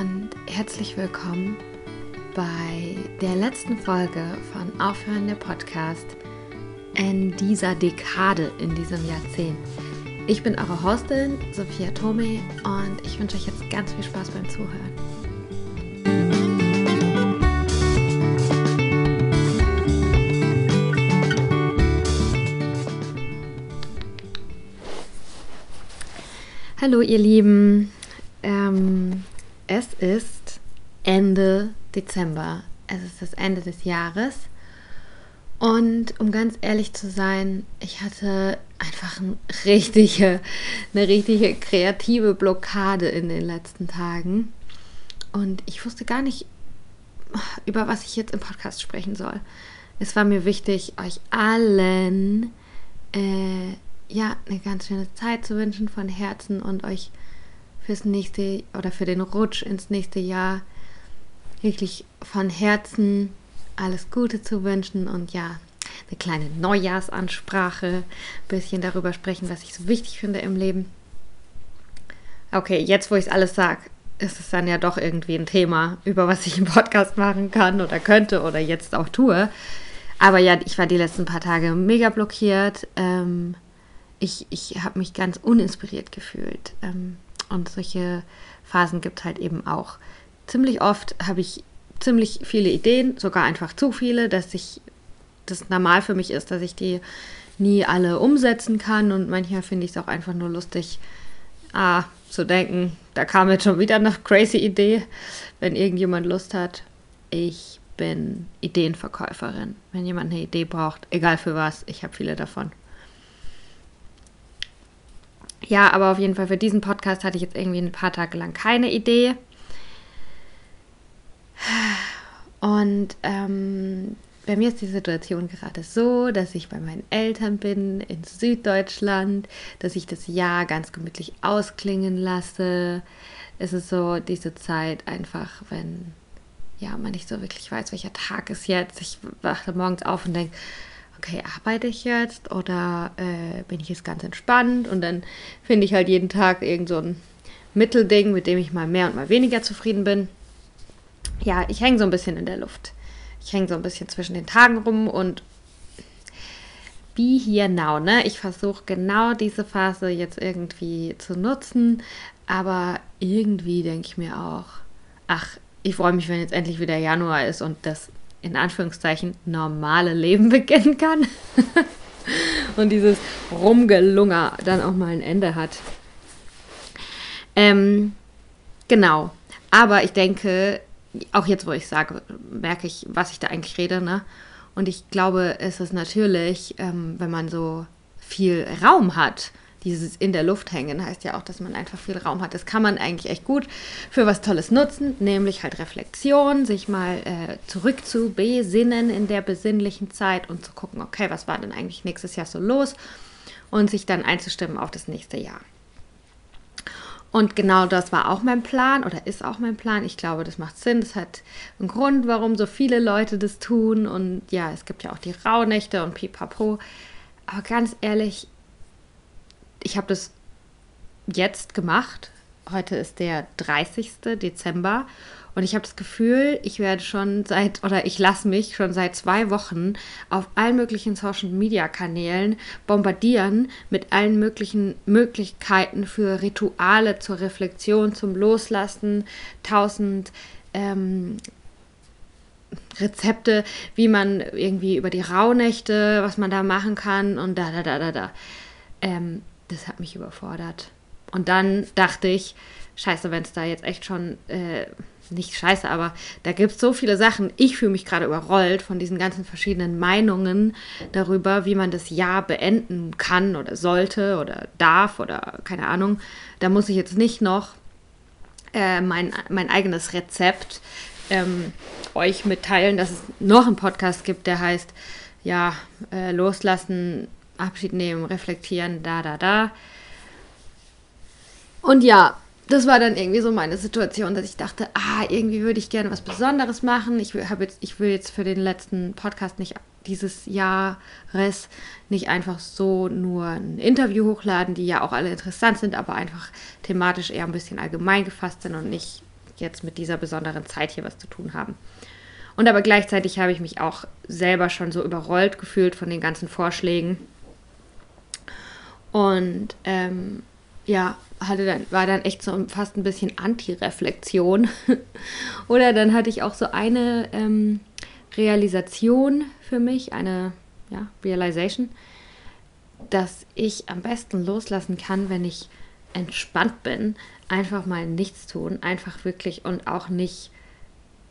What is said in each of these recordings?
und herzlich willkommen bei der letzten Folge von Aufhören der Podcast in dieser Dekade, in diesem Jahrzehnt. Ich bin eure Hostin, Sophia Tome, und ich wünsche euch jetzt ganz viel Spaß beim Zuhören. Hallo ihr Lieben, ähm, es ist Ende Dezember, es ist das Ende des Jahres. Und um ganz ehrlich zu sein, ich hatte einfach eine richtige, eine richtige kreative Blockade in den letzten Tagen. Und ich wusste gar nicht, über was ich jetzt im Podcast sprechen soll. Es war mir wichtig, euch allen äh, ja, eine ganz schöne Zeit zu wünschen von Herzen und euch fürs nächste oder für den Rutsch ins nächste Jahr wirklich von Herzen alles Gute zu wünschen und ja, eine kleine Neujahrsansprache, ein bisschen darüber sprechen, was ich so wichtig finde im Leben. Okay, jetzt wo ich es alles sage, ist es dann ja doch irgendwie ein Thema, über was ich im Podcast machen kann oder könnte oder jetzt auch tue. Aber ja, ich war die letzten paar Tage mega blockiert. Ähm, ich, ich habe mich ganz uninspiriert gefühlt. Ähm, und solche Phasen gibt es halt eben auch. Ziemlich oft habe ich ziemlich viele Ideen, sogar einfach zu viele, dass ich das normal für mich ist, dass ich die nie alle umsetzen kann. Und manchmal finde ich es auch einfach nur lustig, ah, zu denken, da kam jetzt schon wieder eine crazy Idee, wenn irgendjemand Lust hat. Ich bin Ideenverkäuferin. Wenn jemand eine Idee braucht, egal für was, ich habe viele davon. Ja, aber auf jeden Fall für diesen Podcast hatte ich jetzt irgendwie ein paar Tage lang keine Idee. Und ähm, bei mir ist die Situation gerade so, dass ich bei meinen Eltern bin in Süddeutschland, dass ich das Jahr ganz gemütlich ausklingen lasse. Es ist so diese Zeit einfach, wenn ja man nicht so wirklich weiß, welcher Tag ist jetzt. Ich wache morgens auf und denke, okay, arbeite ich jetzt oder äh, bin ich jetzt ganz entspannt? Und dann finde ich halt jeden Tag irgend so ein Mittelding, mit dem ich mal mehr und mal weniger zufrieden bin. Ja, ich hänge so ein bisschen in der Luft. Ich hänge so ein bisschen zwischen den Tagen rum und wie hier now, ne? Ich versuche genau diese Phase jetzt irgendwie zu nutzen, aber irgendwie denke ich mir auch, ach, ich freue mich, wenn jetzt endlich wieder Januar ist und das in Anführungszeichen normale Leben beginnen kann. und dieses Rumgelunger dann auch mal ein Ende hat. Ähm, genau. Aber ich denke, auch jetzt, wo ich sage, merke ich, was ich da eigentlich rede, ne? Und ich glaube, es ist natürlich, ähm, wenn man so viel Raum hat, dieses in der Luft hängen heißt ja auch, dass man einfach viel Raum hat. Das kann man eigentlich echt gut für was Tolles nutzen, nämlich halt Reflexion, sich mal äh, zurück zu besinnen in der besinnlichen Zeit und zu gucken, okay, was war denn eigentlich nächstes Jahr so los und sich dann einzustimmen auf das nächste Jahr. Und genau das war auch mein Plan oder ist auch mein Plan. Ich glaube, das macht Sinn. Das hat einen Grund, warum so viele Leute das tun. Und ja, es gibt ja auch die Rauhnächte und pipapo. Aber ganz ehrlich, ich habe das jetzt gemacht. Heute ist der 30. Dezember und ich habe das Gefühl, ich werde schon seit oder ich lasse mich schon seit zwei Wochen auf allen möglichen Social Media Kanälen bombardieren mit allen möglichen Möglichkeiten für Rituale zur Reflexion, zum Loslassen, tausend ähm, Rezepte, wie man irgendwie über die Rauhnächte, was man da machen kann und da, da, da, da, da. Ähm, das hat mich überfordert. Und dann dachte ich, scheiße, wenn es da jetzt echt schon, äh, nicht scheiße, aber da gibt es so viele Sachen. Ich fühle mich gerade überrollt von diesen ganzen verschiedenen Meinungen darüber, wie man das Jahr beenden kann oder sollte oder darf oder keine Ahnung. Da muss ich jetzt nicht noch äh, mein, mein eigenes Rezept ähm, euch mitteilen, dass es noch einen Podcast gibt, der heißt, ja, äh, loslassen, Abschied nehmen, reflektieren, da, da, da. Und ja, das war dann irgendwie so meine Situation, dass ich dachte, ah, irgendwie würde ich gerne was Besonderes machen. Ich will, jetzt, ich will jetzt für den letzten Podcast nicht dieses Jahres nicht einfach so nur ein Interview hochladen, die ja auch alle interessant sind, aber einfach thematisch eher ein bisschen allgemein gefasst sind und nicht jetzt mit dieser besonderen Zeit hier was zu tun haben. Und aber gleichzeitig habe ich mich auch selber schon so überrollt gefühlt von den ganzen Vorschlägen. Und ähm, ja, hatte dann, war dann echt so fast ein bisschen Anti-Reflexion. Oder dann hatte ich auch so eine ähm, Realisation für mich, eine ja, Realization, dass ich am besten loslassen kann, wenn ich entspannt bin, einfach mal nichts tun, einfach wirklich und auch nicht.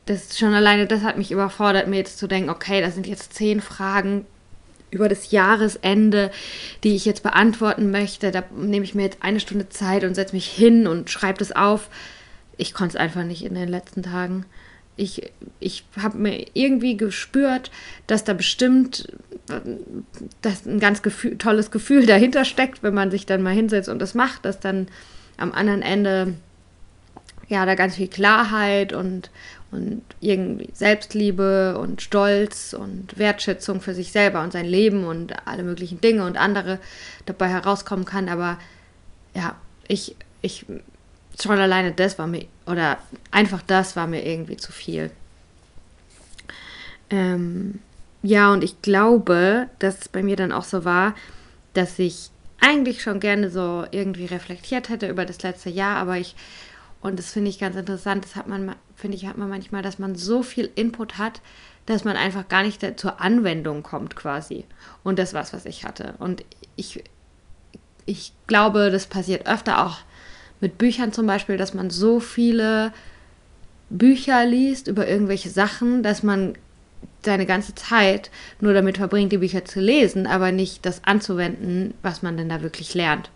Das schon alleine, das hat mich überfordert, mir jetzt zu denken, okay, das sind jetzt zehn Fragen über das Jahresende, die ich jetzt beantworten möchte. Da nehme ich mir jetzt eine Stunde Zeit und setze mich hin und schreibe das auf. Ich konnte es einfach nicht in den letzten Tagen. Ich, ich habe mir irgendwie gespürt, dass da bestimmt dass ein ganz Gefühl, tolles Gefühl dahinter steckt, wenn man sich dann mal hinsetzt und das macht, dass dann am anderen Ende ja da ganz viel Klarheit und, und irgendwie Selbstliebe und Stolz und Wertschätzung für sich selber und sein Leben und alle möglichen Dinge und andere dabei herauskommen kann. Aber ja, ich, ich, schon alleine das war mir, oder einfach das war mir irgendwie zu viel. Ähm, ja, und ich glaube, dass es bei mir dann auch so war, dass ich eigentlich schon gerne so irgendwie reflektiert hätte über das letzte Jahr, aber ich, und das finde ich ganz interessant, das hat man, finde ich, hat man manchmal, dass man so viel Input hat, dass man einfach gar nicht zur Anwendung kommt quasi. Und das war's, was ich hatte. Und ich, ich glaube, das passiert öfter auch mit Büchern zum Beispiel, dass man so viele Bücher liest über irgendwelche Sachen, dass man seine ganze Zeit nur damit verbringt, die Bücher zu lesen, aber nicht das anzuwenden, was man denn da wirklich lernt.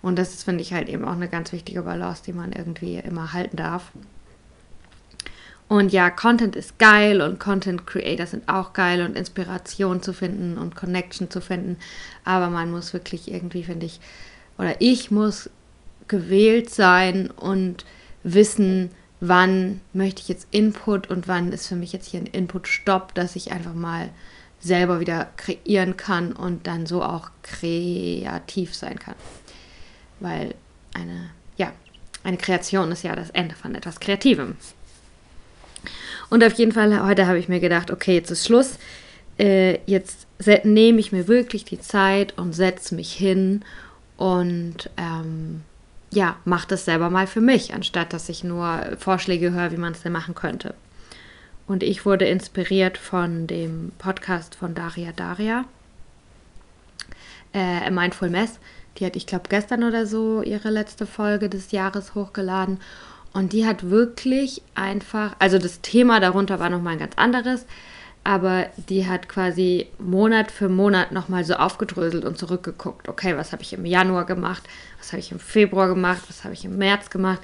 Und das ist, finde ich, halt eben auch eine ganz wichtige Balance, die man irgendwie immer halten darf. Und ja, Content ist geil und Content Creator sind auch geil und Inspiration zu finden und Connection zu finden. Aber man muss wirklich irgendwie, finde ich, oder ich muss gewählt sein und wissen, wann möchte ich jetzt Input und wann ist für mich jetzt hier ein Input-Stopp, dass ich einfach mal selber wieder kreieren kann und dann so auch kreativ sein kann. Weil eine, ja, eine Kreation ist ja das Ende von etwas Kreativem. Und auf jeden Fall, heute habe ich mir gedacht, okay, jetzt ist Schluss. Äh, jetzt nehme ich mir wirklich die Zeit und setze mich hin und ähm, ja, mach das selber mal für mich, anstatt dass ich nur Vorschläge höre, wie man es denn machen könnte. Und ich wurde inspiriert von dem Podcast von Daria Daria, äh, Mindful Mess. Die hat, ich glaube, gestern oder so ihre letzte Folge des Jahres hochgeladen. Und die hat wirklich einfach, also das Thema darunter war nochmal ein ganz anderes, aber die hat quasi Monat für Monat nochmal so aufgedröselt und zurückgeguckt. Okay, was habe ich im Januar gemacht? Was habe ich im Februar gemacht? Was habe ich im März gemacht?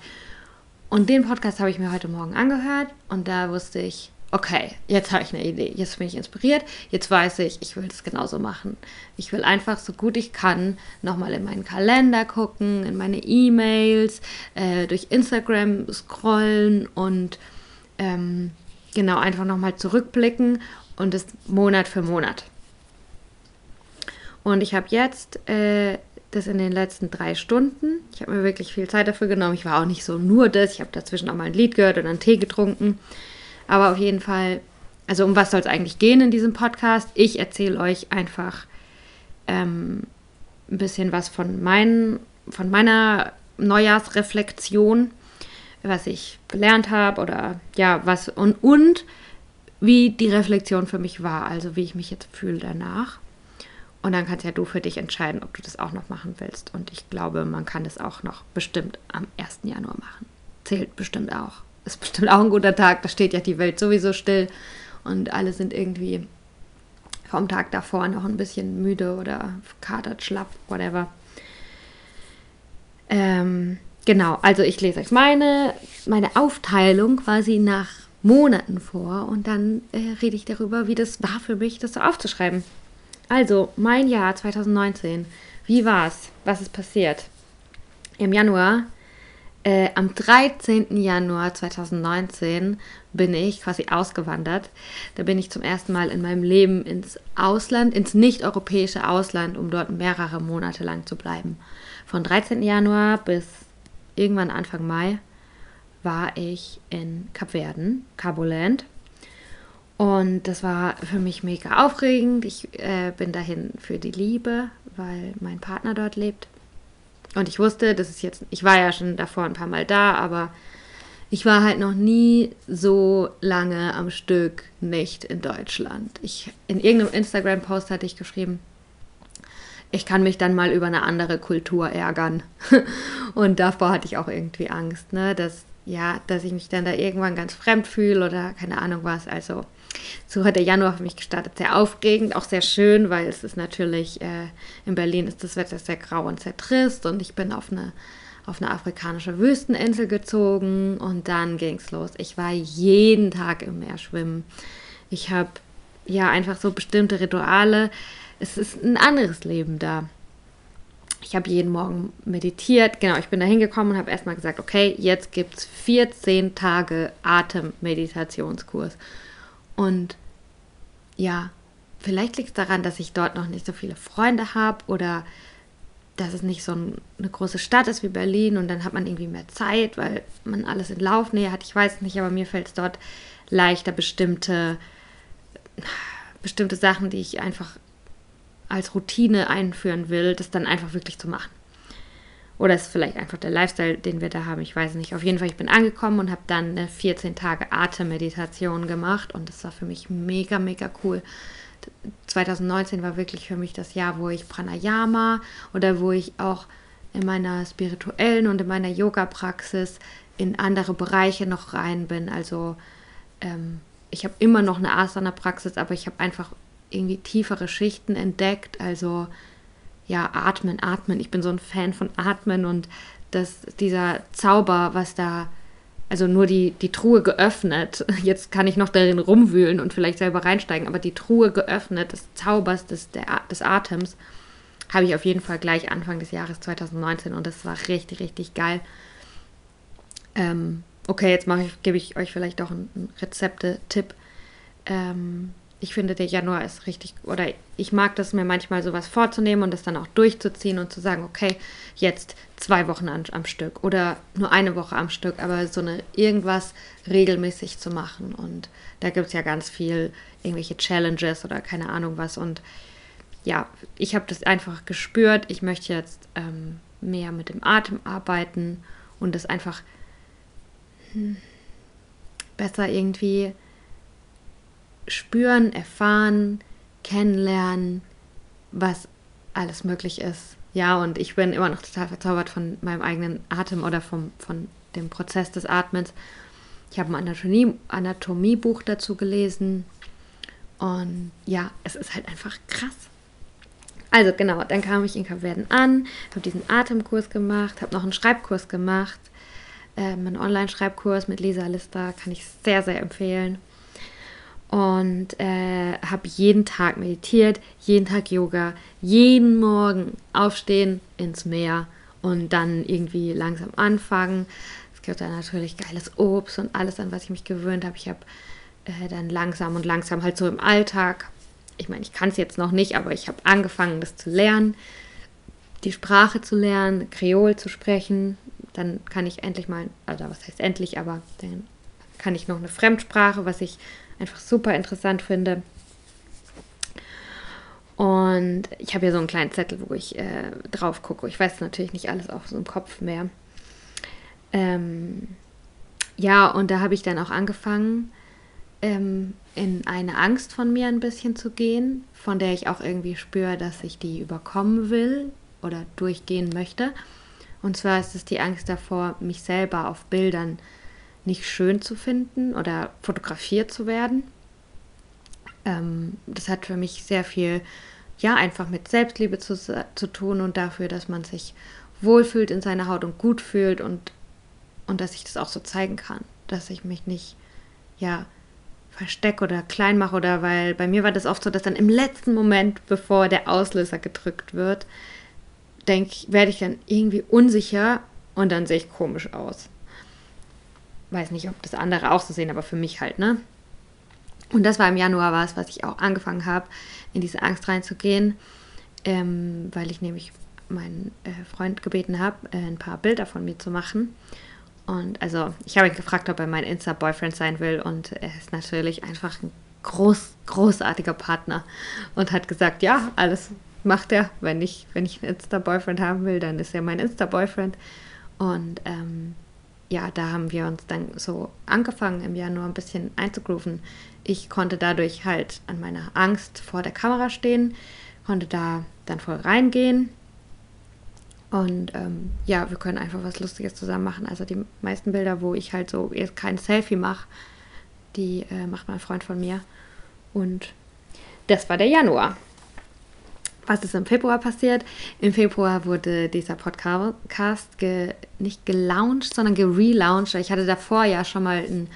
Und den Podcast habe ich mir heute Morgen angehört und da wusste ich, okay, jetzt habe ich eine Idee, jetzt bin ich inspiriert, jetzt weiß ich, ich will das genauso machen. Ich will einfach so gut ich kann nochmal in meinen Kalender gucken, in meine E-Mails, äh, durch Instagram scrollen und ähm, genau einfach nochmal zurückblicken und das Monat für Monat. Und ich habe jetzt äh, das in den letzten drei Stunden. Ich habe mir wirklich viel Zeit dafür genommen. Ich war auch nicht so nur das. Ich habe dazwischen auch mal ein Lied gehört und einen Tee getrunken. Aber auf jeden Fall, also um was soll es eigentlich gehen in diesem Podcast? Ich erzähle euch einfach ähm, ein bisschen was von, mein, von meiner Neujahrsreflexion was ich gelernt habe oder ja, was und, und wie die Reflexion für mich war, also wie ich mich jetzt fühle danach. Und dann kannst ja du für dich entscheiden, ob du das auch noch machen willst. Und ich glaube, man kann das auch noch bestimmt am 1. Januar machen. Zählt bestimmt auch. Ist bestimmt auch ein guter Tag. Da steht ja die Welt sowieso still und alle sind irgendwie vom Tag davor noch ein bisschen müde oder katert, schlapp, whatever. Ähm, Genau, also ich lese euch meine, meine Aufteilung quasi nach Monaten vor und dann äh, rede ich darüber, wie das war für mich, das so aufzuschreiben. Also, mein Jahr 2019. Wie war's? Was ist passiert? Im Januar, äh, am 13. Januar 2019 bin ich quasi ausgewandert. Da bin ich zum ersten Mal in meinem Leben ins Ausland, ins nicht-europäische Ausland, um dort mehrere Monate lang zu bleiben. Von 13. Januar bis irgendwann Anfang Mai war ich in Kapverden, Caboland. Und das war für mich mega aufregend. Ich äh, bin dahin für die Liebe, weil mein Partner dort lebt. Und ich wusste, das ist jetzt, ich war ja schon davor ein paar Mal da, aber ich war halt noch nie so lange am Stück nicht in Deutschland. Ich, in irgendeinem Instagram-Post hatte ich geschrieben, ich kann mich dann mal über eine andere Kultur ärgern. Und davor hatte ich auch irgendwie Angst, ne? dass, ja, dass ich mich dann da irgendwann ganz fremd fühle oder keine Ahnung was. Also so hat der Januar für mich gestartet. Sehr aufregend, auch sehr schön, weil es ist natürlich, äh, in Berlin ist das Wetter sehr grau und sehr trist und ich bin auf eine, auf eine afrikanische Wüsteninsel gezogen und dann ging es los. Ich war jeden Tag im Meer schwimmen. Ich habe ja einfach so bestimmte Rituale. Es ist ein anderes Leben da. Ich habe jeden Morgen meditiert. Genau, ich bin da hingekommen und habe erstmal gesagt, okay, jetzt gibt es 14 Tage Atemmeditationskurs. Und ja, vielleicht liegt es daran, dass ich dort noch nicht so viele Freunde habe oder dass es nicht so ein, eine große Stadt ist wie Berlin und dann hat man irgendwie mehr Zeit, weil man alles in Laufnähe hat. Ich weiß nicht, aber mir fällt es dort leichter, bestimmte, bestimmte Sachen, die ich einfach als Routine einführen will, das dann einfach wirklich zu machen. Oder ist vielleicht einfach der Lifestyle, den wir da haben. Ich weiß nicht. Auf jeden Fall, ich bin angekommen und habe dann eine 14 Tage Atemmeditation gemacht und das war für mich mega, mega cool. 2019 war wirklich für mich das Jahr, wo ich Pranayama oder wo ich auch in meiner spirituellen und in meiner Yoga-Praxis in andere Bereiche noch rein bin. Also ähm, ich habe immer noch eine Asana-Praxis, aber ich habe einfach irgendwie tiefere Schichten entdeckt. Also ja, atmen, atmen. Ich bin so ein Fan von Atmen und dass dieser Zauber, was da, also nur die, die Truhe geöffnet, jetzt kann ich noch darin rumwühlen und vielleicht selber reinsteigen, aber die Truhe geöffnet des Zaubers, des, der, des Atems, habe ich auf jeden Fall gleich Anfang des Jahres 2019 und das war richtig, richtig geil. Ähm, okay, jetzt ich, gebe ich euch vielleicht auch einen Rezepte-Tipp. Ähm, ich finde, der Januar ist richtig, oder ich mag das mir manchmal sowas vorzunehmen und das dann auch durchzuziehen und zu sagen, okay, jetzt zwei Wochen am, am Stück oder nur eine Woche am Stück, aber so eine irgendwas regelmäßig zu machen. Und da gibt es ja ganz viel, irgendwelche Challenges oder keine Ahnung was. Und ja, ich habe das einfach gespürt. Ich möchte jetzt ähm, mehr mit dem Atem arbeiten und das einfach hm, besser irgendwie spüren, erfahren, kennenlernen, was alles möglich ist. Ja, und ich bin immer noch total verzaubert von meinem eigenen Atem oder vom, von dem Prozess des Atmens. Ich habe ein Anatomie, Anatomiebuch dazu gelesen. Und ja, es ist halt einfach krass. Also genau, dann kam ich in Kapverden an, habe diesen Atemkurs gemacht, habe noch einen Schreibkurs gemacht, ähm, einen Online-Schreibkurs mit Lisa Lister, kann ich sehr, sehr empfehlen und äh, habe jeden Tag meditiert, jeden Tag Yoga, jeden Morgen aufstehen ins Meer und dann irgendwie langsam anfangen. Es gibt dann natürlich geiles Obst und alles, an was ich mich gewöhnt habe. Ich habe äh, dann langsam und langsam halt so im Alltag, ich meine, ich kann es jetzt noch nicht, aber ich habe angefangen, das zu lernen, die Sprache zu lernen, Kreol zu sprechen. Dann kann ich endlich mal, also was heißt endlich, aber dann kann ich noch eine Fremdsprache, was ich einfach super interessant finde. Und ich habe hier so einen kleinen Zettel, wo ich äh, drauf gucke. Ich weiß natürlich nicht alles auf so einem Kopf mehr. Ähm, ja, und da habe ich dann auch angefangen, ähm, in eine Angst von mir ein bisschen zu gehen, von der ich auch irgendwie spüre, dass ich die überkommen will oder durchgehen möchte. Und zwar ist es die Angst davor, mich selber auf Bildern zu nicht schön zu finden oder fotografiert zu werden. Ähm, das hat für mich sehr viel, ja, einfach mit Selbstliebe zu, zu tun und dafür, dass man sich wohlfühlt in seiner Haut und gut fühlt und, und dass ich das auch so zeigen kann, dass ich mich nicht, ja, verstecke oder klein mache oder weil bei mir war das oft so, dass dann im letzten Moment, bevor der Auslöser gedrückt wird, denke werde ich dann irgendwie unsicher und dann sehe ich komisch aus weiß nicht, ob das andere auch so sehen, aber für mich halt, ne? Und das war im Januar was, was ich auch angefangen habe, in diese Angst reinzugehen, ähm, weil ich nämlich meinen äh, Freund gebeten habe, äh, ein paar Bilder von mir zu machen. Und also, ich habe ihn gefragt, ob er mein Insta-Boyfriend sein will. Und er ist natürlich einfach ein groß, großartiger Partner und hat gesagt, ja, alles macht er. Wenn ich, wenn ich einen Insta-Boyfriend haben will, dann ist er mein Insta-Boyfriend. Und ähm, ja, da haben wir uns dann so angefangen, im Januar ein bisschen einzugrooven. Ich konnte dadurch halt an meiner Angst vor der Kamera stehen, konnte da dann voll reingehen. Und ähm, ja, wir können einfach was Lustiges zusammen machen. Also die meisten Bilder, wo ich halt so jetzt kein Selfie mache, die äh, macht mein Freund von mir. Und das war der Januar. Was ist im Februar passiert? Im Februar wurde dieser Podcast ge nicht gelauncht, sondern gerelauncht. Ich hatte davor ja schon mal ein,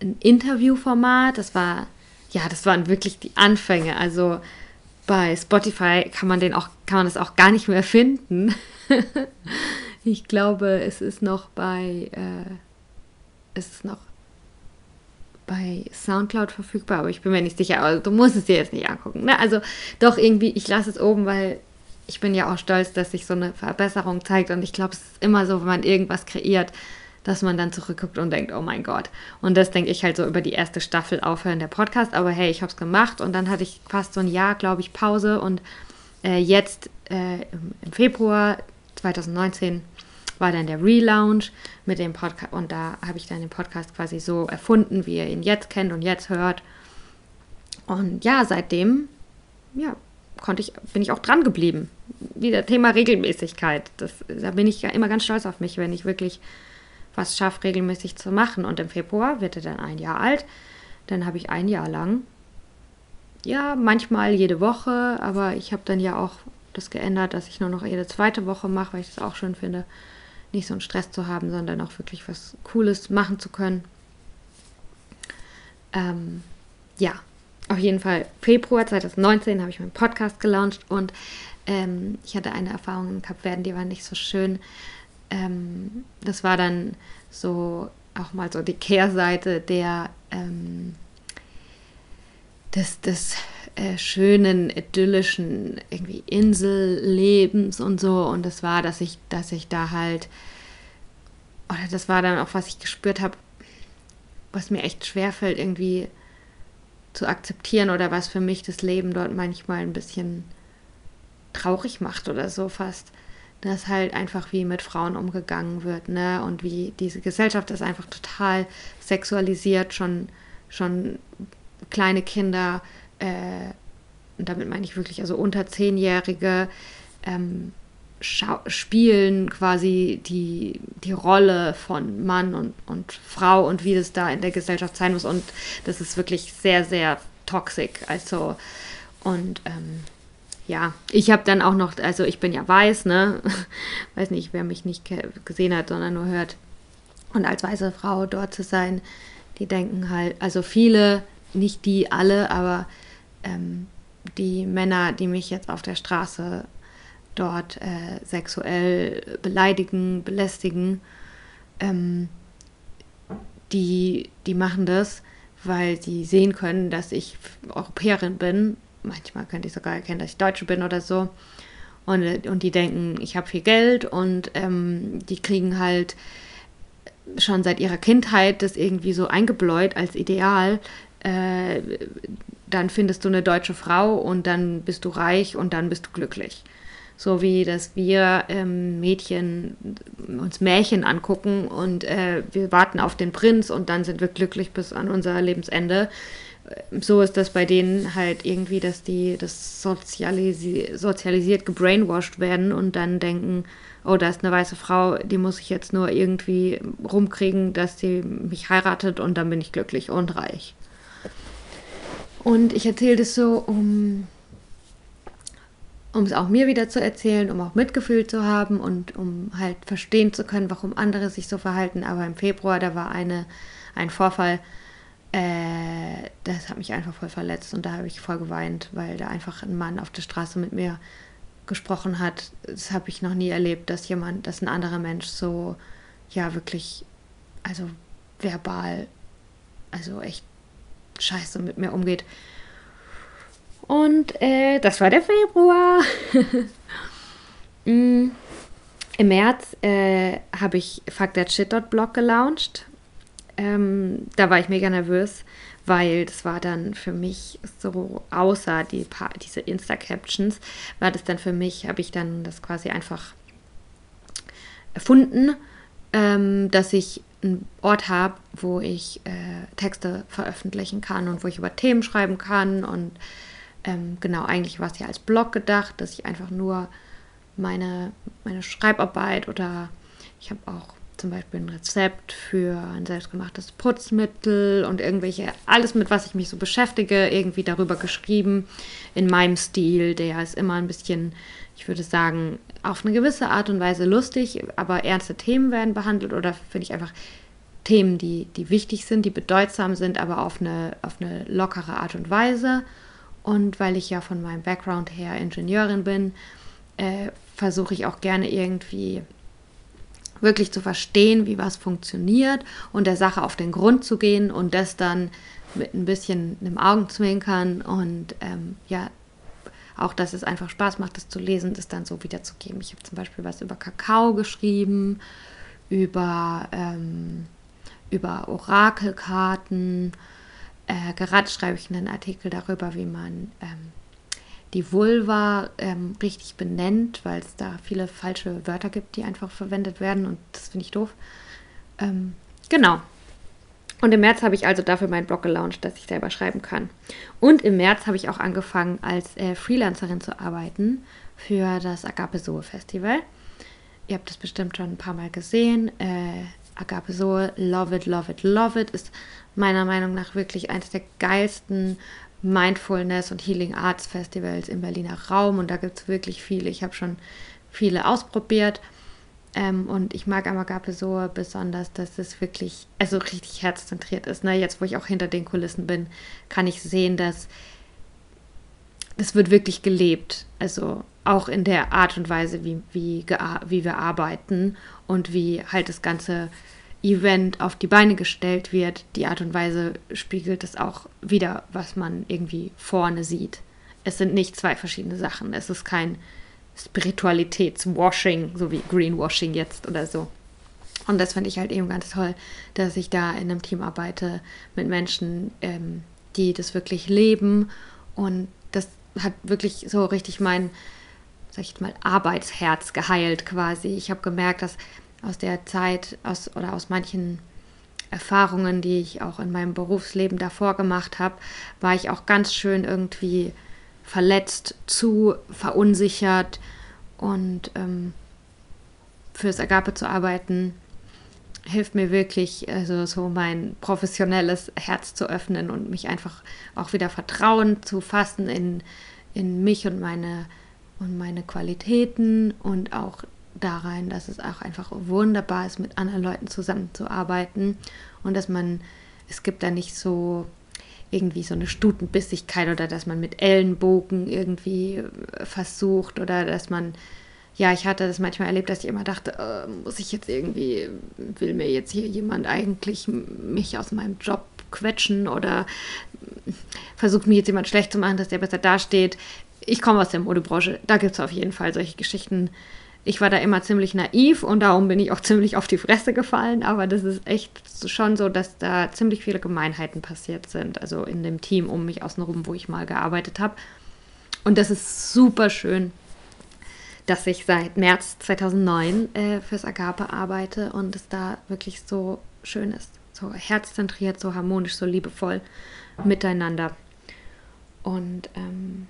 ein Interviewformat. Das war, ja, das waren wirklich die Anfänge. Also bei Spotify kann man den auch, kann man das auch gar nicht mehr finden. ich glaube, es ist noch bei, äh, es ist noch bei Soundcloud verfügbar, aber ich bin mir nicht sicher. Also du musst es dir jetzt nicht angucken. Ne? Also doch irgendwie, ich lasse es oben, weil ich bin ja auch stolz, dass sich so eine Verbesserung zeigt. Und ich glaube, es ist immer so, wenn man irgendwas kreiert, dass man dann zurückguckt und denkt, oh mein Gott. Und das denke ich halt so über die erste Staffel aufhören der Podcast. Aber hey, ich habe es gemacht und dann hatte ich fast so ein Jahr, glaube ich, Pause. Und äh, jetzt äh, im Februar 2019 war dann der Relaunch mit dem Podcast und da habe ich dann den Podcast quasi so erfunden, wie ihr ihn jetzt kennt und jetzt hört. Und ja, seitdem, ja, konnte ich, bin ich auch dran geblieben. Wieder Thema Regelmäßigkeit. Das, da bin ich ja immer ganz stolz auf mich, wenn ich wirklich was schaffe, regelmäßig zu machen. Und im Februar wird er dann ein Jahr alt. Dann habe ich ein Jahr lang, ja, manchmal jede Woche, aber ich habe dann ja auch das geändert, dass ich nur noch jede zweite Woche mache, weil ich das auch schön finde nicht so einen Stress zu haben, sondern auch wirklich was Cooles machen zu können. Ähm, ja, auf jeden Fall Februar 2019 habe ich meinen Podcast gelauncht und ähm, ich hatte eine Erfahrung in Kapverden, die war nicht so schön. Ähm, das war dann so auch mal so die Kehrseite der ähm, des, des äh, schönen, idyllischen irgendwie Insellebens und so. Und das war, dass ich, dass ich da halt, oder das war dann auch, was ich gespürt habe, was mir echt schwerfällt, irgendwie zu akzeptieren oder was für mich das Leben dort manchmal ein bisschen traurig macht oder so fast. Dass halt einfach wie mit Frauen umgegangen wird, ne? Und wie diese Gesellschaft ist einfach total sexualisiert, schon, schon kleine Kinder äh, und damit meine ich wirklich also unter Zehnjährige, ähm, spielen quasi die, die Rolle von Mann und, und Frau und wie das da in der Gesellschaft sein muss. Und das ist wirklich sehr, sehr toxisch. Also, und ähm, ja, ich habe dann auch noch, also ich bin ja weiß, ne? Weiß nicht, wer mich nicht gesehen hat, sondern nur hört. Und als weiße Frau dort zu sein, die denken halt, also viele, nicht die alle, aber ähm, die Männer, die mich jetzt auf der Straße dort äh, sexuell beleidigen, belästigen, ähm, die, die machen das, weil sie sehen können, dass ich Europäerin bin. Manchmal könnte ich sogar erkennen, dass ich Deutsche bin oder so. Und, und die denken, ich habe viel Geld und ähm, die kriegen halt schon seit ihrer Kindheit das irgendwie so eingebläut als Ideal, äh, dann findest du eine deutsche Frau und dann bist du reich und dann bist du glücklich. So wie dass wir ähm, Mädchen uns Märchen angucken und äh, wir warten auf den Prinz und dann sind wir glücklich bis an unser Lebensende. So ist das bei denen halt irgendwie, dass die das sozialisi sozialisiert gebrainwashed werden und dann denken, oh, da ist eine weiße Frau, die muss ich jetzt nur irgendwie rumkriegen, dass sie mich heiratet und dann bin ich glücklich und reich. Und ich erzähle das so, um, es auch mir wieder zu erzählen, um auch Mitgefühl zu haben und um halt verstehen zu können, warum andere sich so verhalten. Aber im Februar, da war eine, ein Vorfall, äh, das hat mich einfach voll verletzt und da habe ich voll geweint, weil da einfach ein Mann auf der Straße mit mir gesprochen hat. Das habe ich noch nie erlebt, dass jemand, dass ein anderer Mensch so, ja, wirklich, also verbal, also echt scheiße mit mir umgeht. Und äh, das war der Februar. mm. Im März äh, habe ich Fuck That Shit Blog gelauncht. Ähm, da war ich mega nervös, weil das war dann für mich so, außer die paar, diese Insta-Captions, war das dann für mich, habe ich dann das quasi einfach erfunden, ähm, dass ich einen Ort habe, wo ich äh, Texte veröffentlichen kann und wo ich über Themen schreiben kann. Und ähm, genau, eigentlich war es ja als Blog gedacht, dass ich einfach nur meine, meine Schreibarbeit oder ich habe auch zum Beispiel ein Rezept für ein selbstgemachtes Putzmittel und irgendwelche, alles mit was ich mich so beschäftige, irgendwie darüber geschrieben in meinem Stil. Der ist immer ein bisschen, ich würde sagen, auf eine gewisse Art und Weise lustig, aber ernste Themen werden behandelt oder finde ich einfach Themen, die, die wichtig sind, die bedeutsam sind, aber auf eine, auf eine lockere Art und Weise. Und weil ich ja von meinem Background her Ingenieurin bin, äh, versuche ich auch gerne irgendwie wirklich zu verstehen, wie was funktioniert und der Sache auf den Grund zu gehen und das dann mit ein bisschen einem Augenzwinkern und ähm, ja, auch, dass es einfach Spaß macht, das zu lesen, das dann so wiederzugeben. Ich habe zum Beispiel was über Kakao geschrieben, über, ähm, über Orakelkarten. Äh, gerade schreibe ich einen Artikel darüber, wie man ähm, die Vulva ähm, richtig benennt, weil es da viele falsche Wörter gibt, die einfach verwendet werden und das finde ich doof. Ähm, genau. Und im März habe ich also dafür meinen Blog gelauncht, dass ich selber schreiben kann. Und im März habe ich auch angefangen, als äh, Freelancerin zu arbeiten für das Agape Soe Festival. Ihr habt das bestimmt schon ein paar Mal gesehen. Äh, Agape Soe, Love It, Love It, Love It ist meiner Meinung nach wirklich eines der geilsten Mindfulness und Healing Arts Festivals im Berliner Raum und da gibt es wirklich viele. Ich habe schon viele ausprobiert ähm, und ich mag Amagape so besonders, dass es wirklich, also richtig herzzentriert ist. Ne? Jetzt, wo ich auch hinter den Kulissen bin, kann ich sehen, dass das wird wirklich gelebt. Also auch in der Art und Weise, wie, wie, wie wir arbeiten und wie halt das Ganze Event auf die Beine gestellt wird, die Art und Weise spiegelt es auch wieder, was man irgendwie vorne sieht. Es sind nicht zwei verschiedene Sachen. Es ist kein Spiritualitätswashing, so wie Greenwashing jetzt oder so. Und das finde ich halt eben ganz toll, dass ich da in einem Team arbeite mit Menschen, ähm, die das wirklich leben. Und das hat wirklich so richtig mein, sag ich mal, Arbeitsherz geheilt quasi. Ich habe gemerkt, dass aus der Zeit aus, oder aus manchen Erfahrungen, die ich auch in meinem Berufsleben davor gemacht habe, war ich auch ganz schön irgendwie verletzt, zu verunsichert und ähm, fürs Agape zu arbeiten hilft mir wirklich, also so mein professionelles Herz zu öffnen und mich einfach auch wieder Vertrauen zu fassen in, in mich und meine und meine Qualitäten und auch da rein, dass es auch einfach wunderbar ist, mit anderen Leuten zusammenzuarbeiten und dass man, es gibt da nicht so irgendwie so eine Stutenbissigkeit oder dass man mit Ellenbogen irgendwie äh, versucht oder dass man, ja, ich hatte das manchmal erlebt, dass ich immer dachte, äh, muss ich jetzt irgendwie, will mir jetzt hier jemand eigentlich mich aus meinem Job quetschen oder versucht mir jetzt jemand schlecht zu machen, dass der besser dasteht. Ich komme aus der Modebranche, da gibt es auf jeden Fall solche Geschichten, ich war da immer ziemlich naiv und darum bin ich auch ziemlich auf die Fresse gefallen. Aber das ist echt schon so, dass da ziemlich viele Gemeinheiten passiert sind. Also in dem Team um mich außenrum, wo ich mal gearbeitet habe. Und das ist super schön, dass ich seit März 2009 äh, fürs Agape arbeite und es da wirklich so schön ist. So herzzentriert, so harmonisch, so liebevoll miteinander. Und ähm,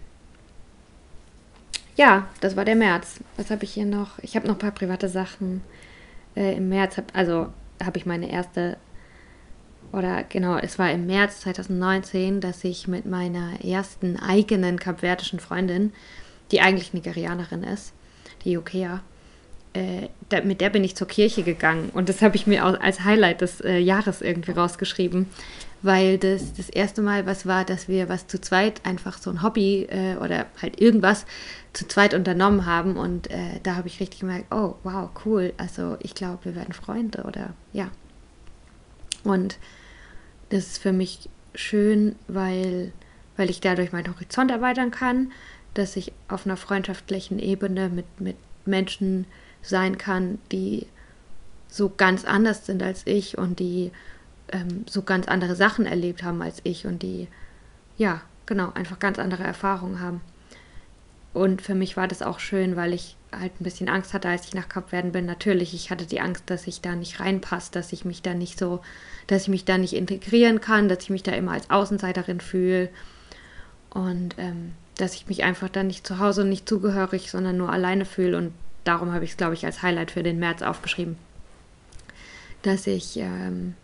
ja, das war der März. Was habe ich hier noch? Ich habe noch ein paar private Sachen. Äh, Im März habe also habe ich meine erste oder genau, es war im März 2019, dass ich mit meiner ersten eigenen kapverdischen Freundin, die eigentlich Nigerianerin ist, die Jukea, äh, da, mit der bin ich zur Kirche gegangen und das habe ich mir als Highlight des äh, Jahres irgendwie rausgeschrieben, weil das das erste Mal was war, dass wir was zu zweit einfach so ein Hobby äh, oder halt irgendwas zu zweit unternommen haben und äh, da habe ich richtig gemerkt, oh wow, cool, also ich glaube, wir werden Freunde oder ja. Und das ist für mich schön, weil, weil ich dadurch meinen Horizont erweitern kann, dass ich auf einer freundschaftlichen Ebene mit, mit Menschen sein kann, die so ganz anders sind als ich und die ähm, so ganz andere Sachen erlebt haben als ich und die, ja, genau, einfach ganz andere Erfahrungen haben. Und für mich war das auch schön, weil ich halt ein bisschen Angst hatte, als ich nach Kapverden bin. Natürlich, ich hatte die Angst, dass ich da nicht reinpasse, dass ich mich da nicht so, dass ich mich da nicht integrieren kann, dass ich mich da immer als Außenseiterin fühle und ähm, dass ich mich einfach da nicht zu Hause und nicht zugehörig, sondern nur alleine fühle. Und darum habe ich es, glaube ich, als Highlight für den März aufgeschrieben, dass ich ähm,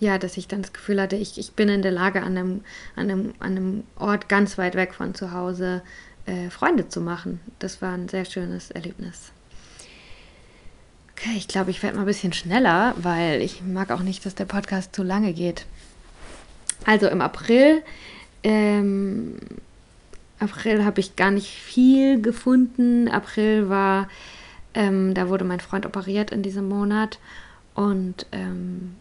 ja, dass ich dann das Gefühl hatte, ich, ich bin in der Lage, an einem, an, einem, an einem Ort ganz weit weg von zu Hause äh, Freunde zu machen. Das war ein sehr schönes Erlebnis. Okay, ich glaube, ich werde mal ein bisschen schneller, weil ich mag auch nicht, dass der Podcast zu lange geht. Also im April, ähm, April habe ich gar nicht viel gefunden. April war, ähm, da wurde mein Freund operiert in diesem Monat und ähm,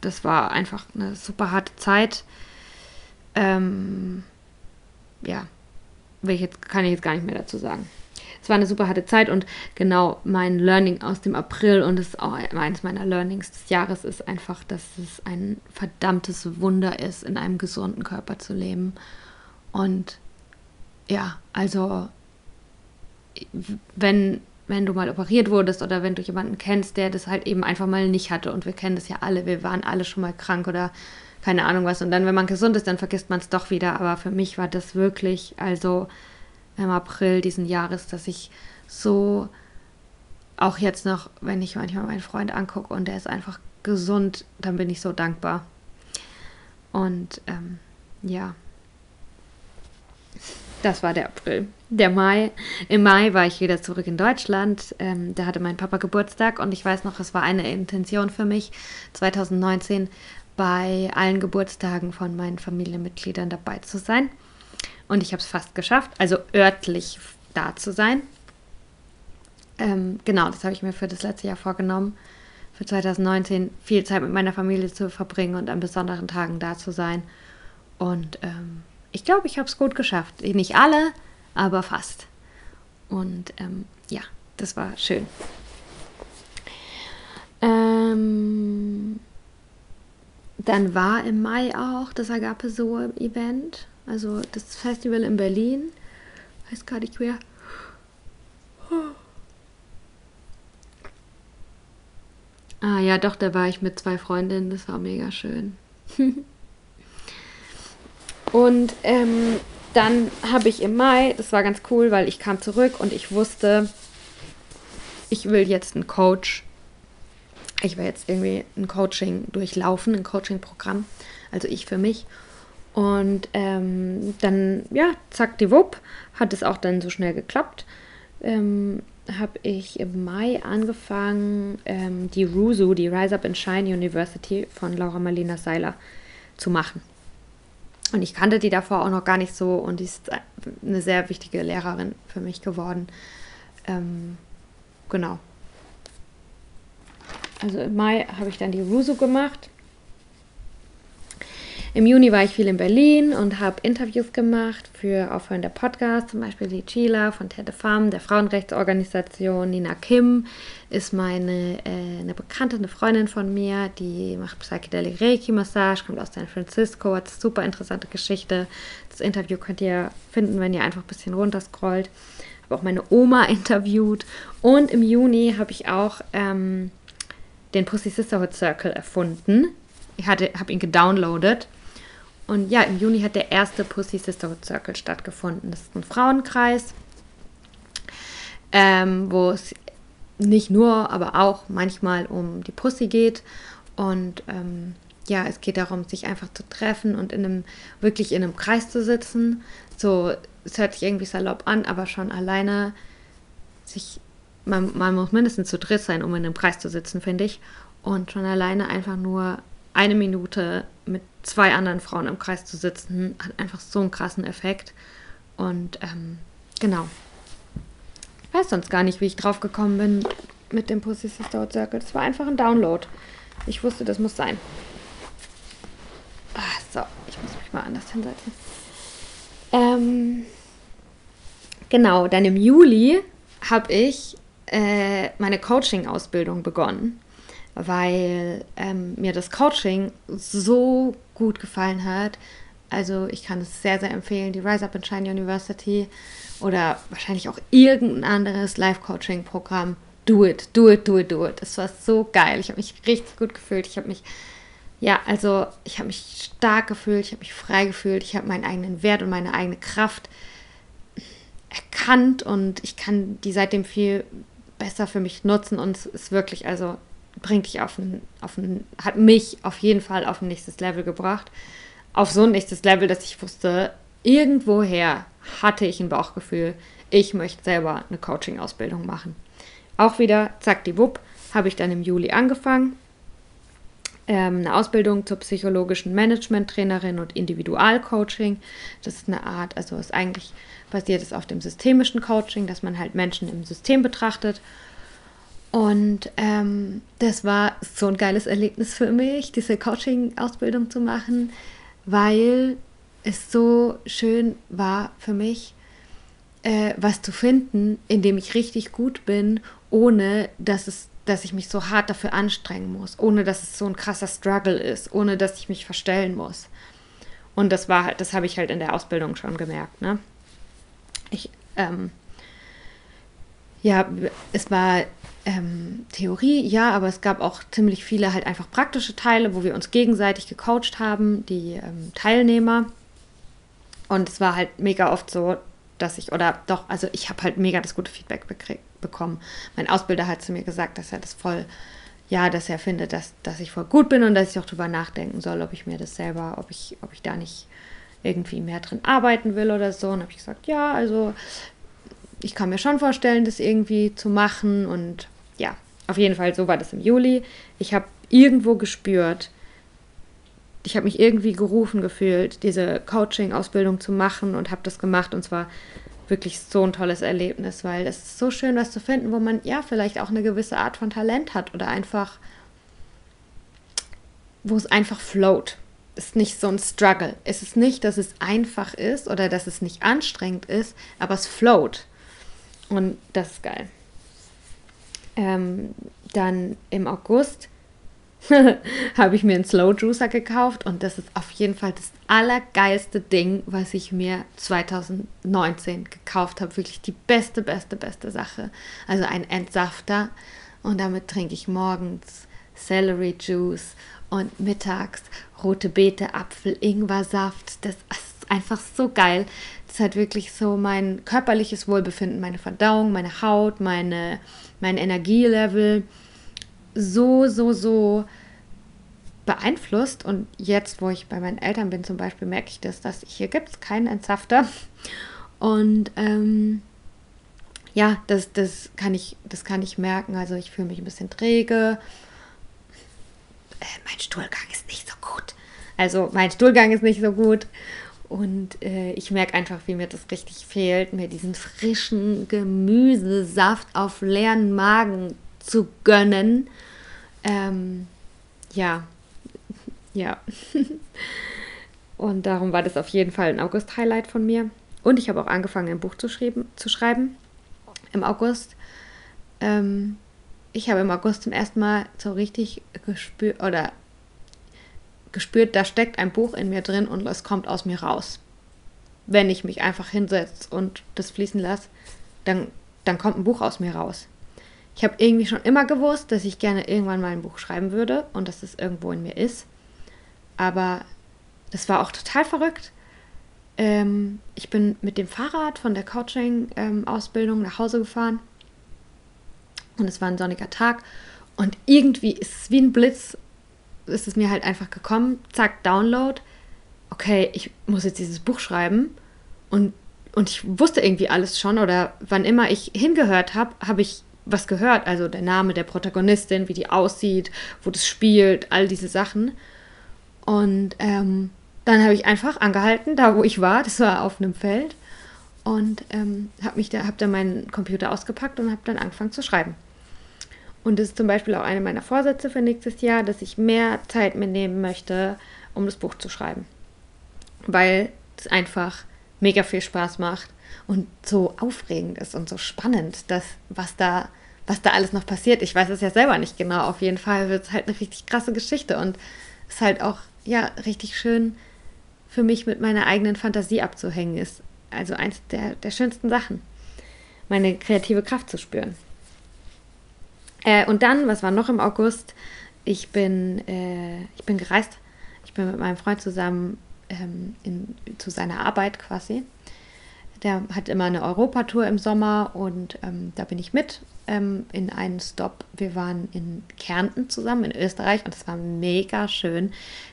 das war einfach eine super harte Zeit. Ähm, ja, ich jetzt, kann ich jetzt gar nicht mehr dazu sagen. Es war eine super harte Zeit und genau mein Learning aus dem April und es auch eines meiner Learnings des Jahres ist einfach, dass es ein verdammtes Wunder ist, in einem gesunden Körper zu leben. Und ja, also wenn, wenn du mal operiert wurdest oder wenn du jemanden kennst, der das halt eben einfach mal nicht hatte und wir kennen das ja alle, wir waren alle schon mal krank oder keine Ahnung was. Und dann, wenn man gesund ist, dann vergisst man es doch wieder. Aber für mich war das wirklich, also im April diesen Jahres, dass ich so auch jetzt noch, wenn ich manchmal meinen Freund angucke und der ist einfach gesund, dann bin ich so dankbar. Und ähm, ja, das war der April. Der Mai. Im Mai war ich wieder zurück in Deutschland. Ähm, da hatte mein Papa Geburtstag und ich weiß noch, es war eine Intention für mich, 2019 bei allen Geburtstagen von meinen Familienmitgliedern dabei zu sein. Und ich habe es fast geschafft, also örtlich da zu sein. Ähm, genau, das habe ich mir für das letzte Jahr vorgenommen, für 2019 viel Zeit mit meiner Familie zu verbringen und an besonderen Tagen da zu sein. Und ähm, ich glaube, ich habe es gut geschafft. Nicht alle, aber fast. Und ähm, ja, das war schön. Ähm, dann war im Mai auch das Agape Soe Event, also das Festival in Berlin. Weiß gar nicht mehr. Ah ja, doch, da war ich mit zwei Freundinnen, das war mega schön. und ähm, dann habe ich im Mai, das war ganz cool, weil ich kam zurück und ich wusste, ich will jetzt einen Coach ich will jetzt irgendwie ein Coaching durchlaufen, ein Coaching-Programm, also ich für mich. Und ähm, dann, ja, zack, die Wupp, hat es auch dann so schnell geklappt. Ähm, habe ich im Mai angefangen, ähm, die RUSU, die Rise Up and Shine University von Laura Marlina Seiler zu machen. Und ich kannte die davor auch noch gar nicht so und die ist eine sehr wichtige Lehrerin für mich geworden. Ähm, genau. Also im Mai habe ich dann die Rusu gemacht. Im Juni war ich viel in Berlin und habe Interviews gemacht für Aufhören der Podcast, zum Beispiel die Chila von Tete Farm, der Frauenrechtsorganisation. Nina Kim ist meine äh, eine Bekannte, eine Freundin von mir, die macht Psychedelic Reiki Massage, kommt aus San Francisco, hat eine super interessante Geschichte. Das Interview könnt ihr finden, wenn ihr einfach ein bisschen runterscrollt. Habe auch meine Oma interviewt und im Juni habe ich auch ähm, den Pussy Sisterhood Circle erfunden. Ich habe ihn gedownloadet. Und ja, im Juni hat der erste Pussy Sisterhood Circle stattgefunden. Das ist ein Frauenkreis, ähm, wo es nicht nur, aber auch manchmal um die Pussy geht. Und ähm, ja, es geht darum, sich einfach zu treffen und in einem, wirklich in einem Kreis zu sitzen. So, es hört sich irgendwie salopp an, aber schon alleine sich man, man muss mindestens zu dritt sein, um in einem Kreis zu sitzen, finde ich. Und schon alleine einfach nur eine Minute mit zwei anderen Frauen im Kreis zu sitzen, hat einfach so einen krassen Effekt. Und ähm, genau. Ich weiß sonst gar nicht, wie ich drauf gekommen bin mit dem Pussy Sister Circle. Das war einfach ein Download. Ich wusste, das muss sein. Ach, so, ich muss mich mal anders hinsetzen. Ähm, genau, dann im Juli habe ich äh, meine Coaching-Ausbildung begonnen, weil ähm, mir das Coaching so gut gefallen hat. Also ich kann es sehr, sehr empfehlen, die Rise Up and Shine University oder wahrscheinlich auch irgendein anderes Live-Coaching-Programm. Do it, do it, do it, do it. Es war so geil. Ich habe mich richtig gut gefühlt. Ich habe mich, ja, also ich habe mich stark gefühlt, ich habe mich frei gefühlt, ich habe meinen eigenen Wert und meine eigene Kraft erkannt und ich kann die seitdem viel besser für mich nutzen und es ist wirklich, also bringt dich auf ein, auf ein, hat mich auf jeden Fall auf ein nächstes Level gebracht. Auf so ein nächstes Level, dass ich wusste, irgendwoher hatte ich ein Bauchgefühl, ich möchte selber eine Coaching-Ausbildung machen. Auch wieder, zack, die Wupp, habe ich dann im Juli angefangen. Ähm, eine Ausbildung zur psychologischen Management-Trainerin und Individualcoaching. Das ist eine Art, also ist eigentlich basiert es auf dem systemischen Coaching, dass man halt Menschen im System betrachtet. Und ähm, das war so ein geiles Erlebnis für mich, diese Coaching-Ausbildung zu machen, weil es so schön war für mich, äh, was zu finden, in dem ich richtig gut bin, ohne dass es dass ich mich so hart dafür anstrengen muss, ohne dass es so ein krasser Struggle ist, ohne dass ich mich verstellen muss. Und das war halt, das habe ich halt in der Ausbildung schon gemerkt, ne? Ich, ähm, ja, es war ähm, Theorie, ja, aber es gab auch ziemlich viele halt einfach praktische Teile, wo wir uns gegenseitig gecoacht haben, die ähm, Teilnehmer. Und es war halt mega oft so, dass ich, oder doch, also ich habe halt mega das gute Feedback bekommen. Mein Ausbilder hat zu mir gesagt, dass er das voll, ja, dass er findet, dass, dass ich voll gut bin und dass ich auch drüber nachdenken soll, ob ich mir das selber, ob ich, ob ich da nicht irgendwie mehr drin arbeiten will oder so. Und habe ich gesagt, ja, also ich kann mir schon vorstellen, das irgendwie zu machen. Und ja, auf jeden Fall, so war das im Juli. Ich habe irgendwo gespürt, ich habe mich irgendwie gerufen gefühlt, diese Coaching-Ausbildung zu machen und habe das gemacht. Und zwar wirklich so ein tolles Erlebnis, weil es ist so schön, was zu finden, wo man ja vielleicht auch eine gewisse Art von Talent hat oder einfach, wo es einfach float ist nicht so ein Struggle. Es ist nicht, dass es einfach ist oder dass es nicht anstrengend ist, aber es float. Und das ist geil. Ähm, dann im August habe ich mir einen Slow Juicer gekauft und das ist auf jeden Fall das allergeilste Ding, was ich mir 2019 gekauft habe. Wirklich die beste, beste, beste Sache. Also ein Entsafter und damit trinke ich morgens Celery Juice und mittags rote Beete, Apfel, Ingwersaft. Das ist einfach so geil. Das hat wirklich so mein körperliches Wohlbefinden, meine Verdauung, meine Haut, meine, mein Energielevel so, so, so beeinflusst. Und jetzt, wo ich bei meinen Eltern bin zum Beispiel, merke ich das, dass hier gibt es keinen Entsafter. Und ähm, ja, das, das, kann ich, das kann ich merken. Also ich fühle mich ein bisschen träge äh, mein Stuhlgang ist nicht so gut. Also mein Stuhlgang ist nicht so gut. Und äh, ich merke einfach, wie mir das richtig fehlt, mir diesen frischen Gemüsesaft auf leeren Magen zu gönnen. Ähm, ja, ja. Und darum war das auf jeden Fall ein August-Highlight von mir. Und ich habe auch angefangen, ein Buch zu, zu schreiben im August. Ähm, ich habe im August zum ersten Mal so richtig gespürt oder gespürt, da steckt ein Buch in mir drin und es kommt aus mir raus. Wenn ich mich einfach hinsetze und das fließen lasse, dann, dann kommt ein Buch aus mir raus. Ich habe irgendwie schon immer gewusst, dass ich gerne irgendwann mal ein Buch schreiben würde und dass es irgendwo in mir ist. Aber das war auch total verrückt. Ähm, ich bin mit dem Fahrrad von der Coaching-Ausbildung ähm, nach Hause gefahren und es war ein sonniger Tag. Und irgendwie ist es wie ein Blitz, ist es mir halt einfach gekommen. Zack, Download. Okay, ich muss jetzt dieses Buch schreiben. Und, und ich wusste irgendwie alles schon. Oder wann immer ich hingehört habe, habe ich was gehört. Also der Name der Protagonistin, wie die aussieht, wo das spielt, all diese Sachen. Und ähm, dann habe ich einfach angehalten, da wo ich war. Das war auf einem Feld. Und ähm, habe da, habe dann meinen Computer ausgepackt und habe dann angefangen zu schreiben. Und das ist zum Beispiel auch eine meiner Vorsätze für nächstes Jahr, dass ich mehr Zeit mir nehmen möchte, um das Buch zu schreiben. Weil es einfach mega viel Spaß macht und so aufregend ist und so spannend, dass, was, da, was da alles noch passiert. Ich weiß es ja selber nicht genau. Auf jeden Fall wird es halt eine richtig krasse Geschichte und es ist halt auch, ja, richtig schön für mich mit meiner eigenen Fantasie abzuhängen ist. Also eins der, der schönsten Sachen, meine kreative Kraft zu spüren. Äh, und dann, was war noch im August? Ich bin, äh, ich bin gereist. Ich bin mit meinem Freund zusammen ähm, in, zu seiner Arbeit quasi. Der hat immer eine Europatour im Sommer und ähm, da bin ich mit ähm, in einen Stop. Wir waren in Kärnten zusammen in Österreich und es war mega schön.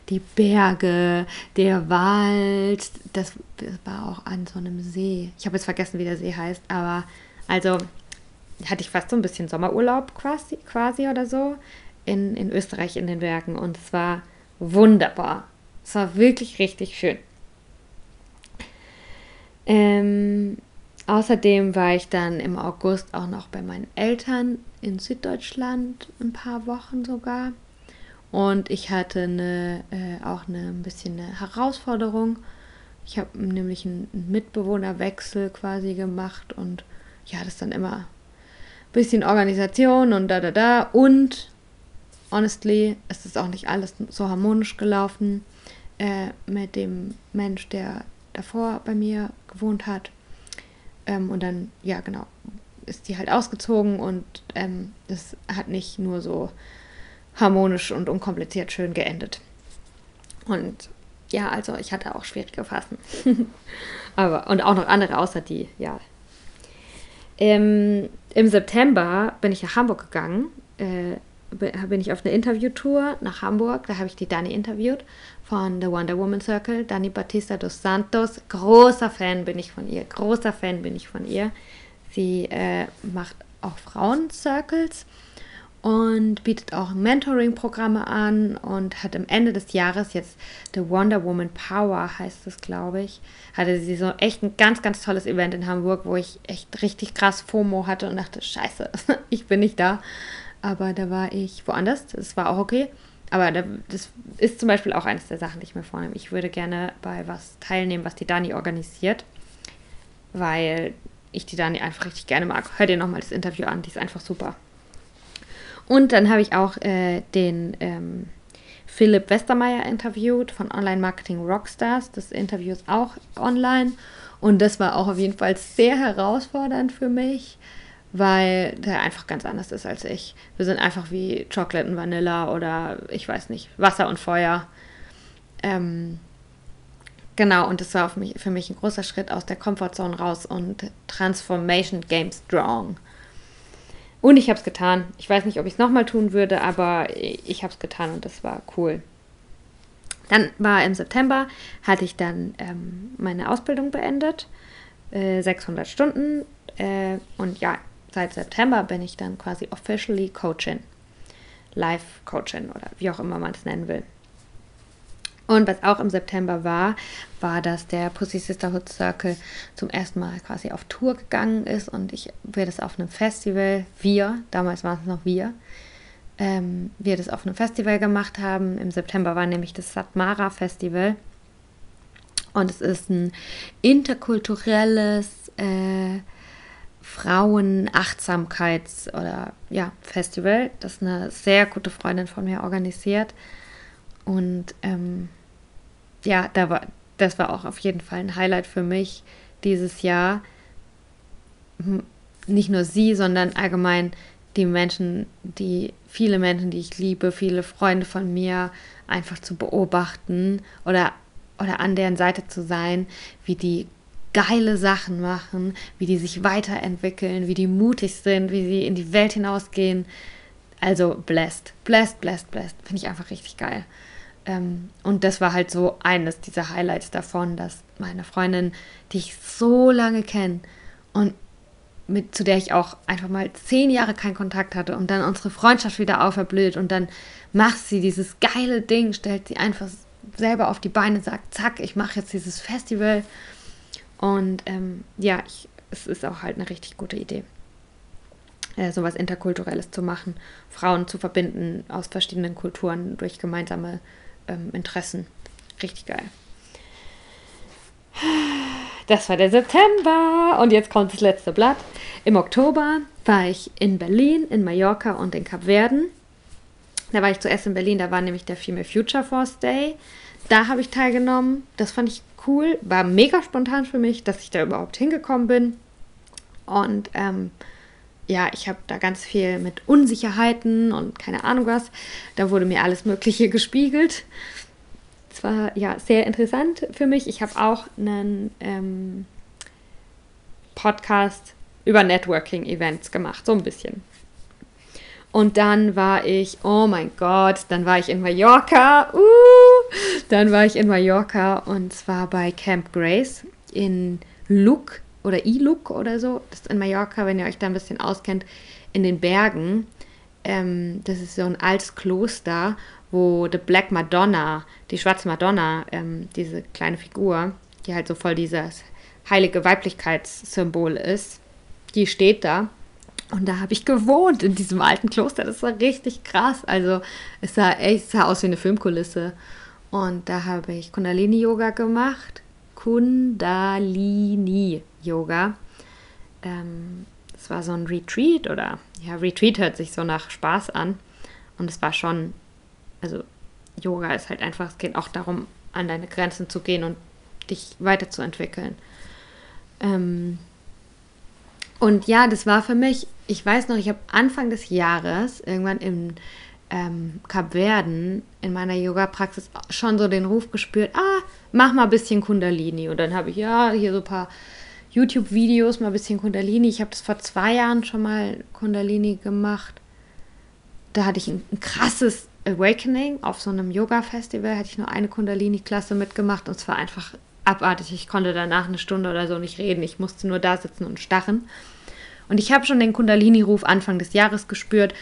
Die Berge, der Wald, das, das war auch an so einem See. Ich habe jetzt vergessen, wie der See heißt, aber also hatte ich fast so ein bisschen Sommerurlaub quasi, quasi oder so in, in Österreich in den Bergen und es war wunderbar. Es war wirklich richtig schön. Ähm, außerdem war ich dann im August auch noch bei meinen Eltern in Süddeutschland ein paar Wochen sogar. Und ich hatte eine, äh, auch eine, ein bisschen eine Herausforderung. Ich habe nämlich einen Mitbewohnerwechsel quasi gemacht und ja, das dann immer bisschen Organisation und da, da, da. Und honestly, ist es auch nicht alles so harmonisch gelaufen äh, mit dem Mensch, der davor bei mir gewohnt hat. Ähm, und dann, ja, genau, ist die halt ausgezogen und ähm, das hat nicht nur so harmonisch und unkompliziert schön geendet. Und ja, also ich hatte auch schwierige Phasen. Aber, und auch noch andere außer die, ja. Ähm, Im September bin ich nach Hamburg gegangen. Äh, bin ich auf eine Interviewtour nach Hamburg. Da habe ich die Dani interviewt von The Wonder Woman Circle, Dani Batista dos Santos. Großer Fan bin ich von ihr, großer Fan bin ich von ihr. Sie äh, macht auch Frauen-Circles und bietet auch Mentoring-Programme an und hat am Ende des Jahres jetzt The Wonder Woman Power, heißt es, glaube ich, hatte sie so echt ein ganz, ganz tolles Event in Hamburg, wo ich echt richtig krass FOMO hatte und dachte, scheiße, ich bin nicht da. Aber da war ich woanders, das war auch okay. Aber das ist zum Beispiel auch eines der Sachen, die ich mir vornehme. Ich würde gerne bei was teilnehmen, was die Dani organisiert, weil ich die Dani einfach richtig gerne mag. Hör dir nochmal das Interview an, die ist einfach super. Und dann habe ich auch äh, den ähm, Philipp Westermeier interviewt von Online Marketing Rockstars. Das Interview ist auch online und das war auch auf jeden Fall sehr herausfordernd für mich weil der einfach ganz anders ist als ich. Wir sind einfach wie Chocolate und Vanilla oder ich weiß nicht, Wasser und Feuer. Ähm, genau, und das war für mich, für mich ein großer Schritt aus der Comfortzone raus und Transformation Game Strong. Und ich habe es getan. Ich weiß nicht, ob ich es nochmal tun würde, aber ich habe es getan und das war cool. Dann war im September, hatte ich dann ähm, meine Ausbildung beendet. Äh, 600 Stunden. Äh, und ja, seit September bin ich dann quasi officially Coachin. Live Coachin oder wie auch immer man es nennen will. Und was auch im September war, war, dass der Pussy Sisterhood Circle zum ersten Mal quasi auf Tour gegangen ist und ich wir das auf einem Festival, wir, damals waren es noch wir, ähm, wir das auf einem Festival gemacht haben. Im September war nämlich das Satmara Festival. Und es ist ein interkulturelles äh, Frauenachtsamkeits- oder ja, Festival, das eine sehr gute Freundin von mir organisiert. Und ähm, ja, da war, das war auch auf jeden Fall ein Highlight für mich dieses Jahr. Nicht nur sie, sondern allgemein die Menschen, die viele Menschen, die ich liebe, viele Freunde von mir einfach zu beobachten oder, oder an deren Seite zu sein, wie die geile Sachen machen, wie die sich weiterentwickeln, wie die mutig sind, wie sie in die Welt hinausgehen. Also blessed, blessed, blessed, blessed. Finde ich einfach richtig geil. Ähm, und das war halt so eines dieser Highlights davon, dass meine Freundin, die ich so lange kenne und mit, zu der ich auch einfach mal zehn Jahre keinen Kontakt hatte und dann unsere Freundschaft wieder auferblüht und dann macht sie dieses geile Ding, stellt sie einfach selber auf die Beine, sagt, zack, ich mache jetzt dieses Festival. Und ähm, ja, ich, es ist auch halt eine richtig gute Idee, äh, sowas Interkulturelles zu machen, Frauen zu verbinden aus verschiedenen Kulturen durch gemeinsame ähm, Interessen. Richtig geil. Das war der September und jetzt kommt das letzte Blatt. Im Oktober war ich in Berlin, in Mallorca und in Kapverden. Da war ich zuerst in Berlin, da war nämlich der Female Future Force Day. Da habe ich teilgenommen. Das fand ich cool. War mega spontan für mich, dass ich da überhaupt hingekommen bin. Und ähm, ja, ich habe da ganz viel mit Unsicherheiten und keine Ahnung was. Da wurde mir alles Mögliche gespiegelt. Es war ja sehr interessant für mich. Ich habe auch einen ähm, Podcast über Networking-Events gemacht, so ein bisschen. Und dann war ich, oh mein Gott, dann war ich in Mallorca. Uh, dann war ich in Mallorca und zwar bei Camp Grace in Luc oder Iluk oder so. Das ist in Mallorca, wenn ihr euch da ein bisschen auskennt, in den Bergen. Ähm, das ist so ein altes Kloster, wo The Black Madonna, die schwarze Madonna, ähm, diese kleine Figur, die halt so voll dieses heilige Weiblichkeitssymbol ist, die steht da. Und da habe ich gewohnt in diesem alten Kloster. Das war richtig krass. Also es sah echt sah aus wie eine Filmkulisse. Und da habe ich Kundalini-Yoga gemacht. Kundalini-Yoga. Ähm, es war so ein Retreat oder ja, Retreat hört sich so nach Spaß an. Und es war schon, also Yoga ist halt einfach, es geht auch darum, an deine Grenzen zu gehen und dich weiterzuentwickeln. Ähm, und ja, das war für mich, ich weiß noch, ich habe Anfang des Jahres, irgendwann im ähm, Kapverden, in meiner Yoga-Praxis schon so den Ruf gespürt, ah, mach mal ein bisschen Kundalini. Und dann habe ich, ja, hier so ein paar YouTube-Videos, mal ein bisschen Kundalini. Ich habe das vor zwei Jahren schon mal Kundalini gemacht. Da hatte ich ein, ein krasses Awakening auf so einem Yoga-Festival. Hatte ich nur eine Kundalini-Klasse mitgemacht und es war einfach abartig. Ich konnte danach eine Stunde oder so nicht reden. Ich musste nur da sitzen und starren. Und ich habe schon den Kundalini-Ruf Anfang des Jahres gespürt.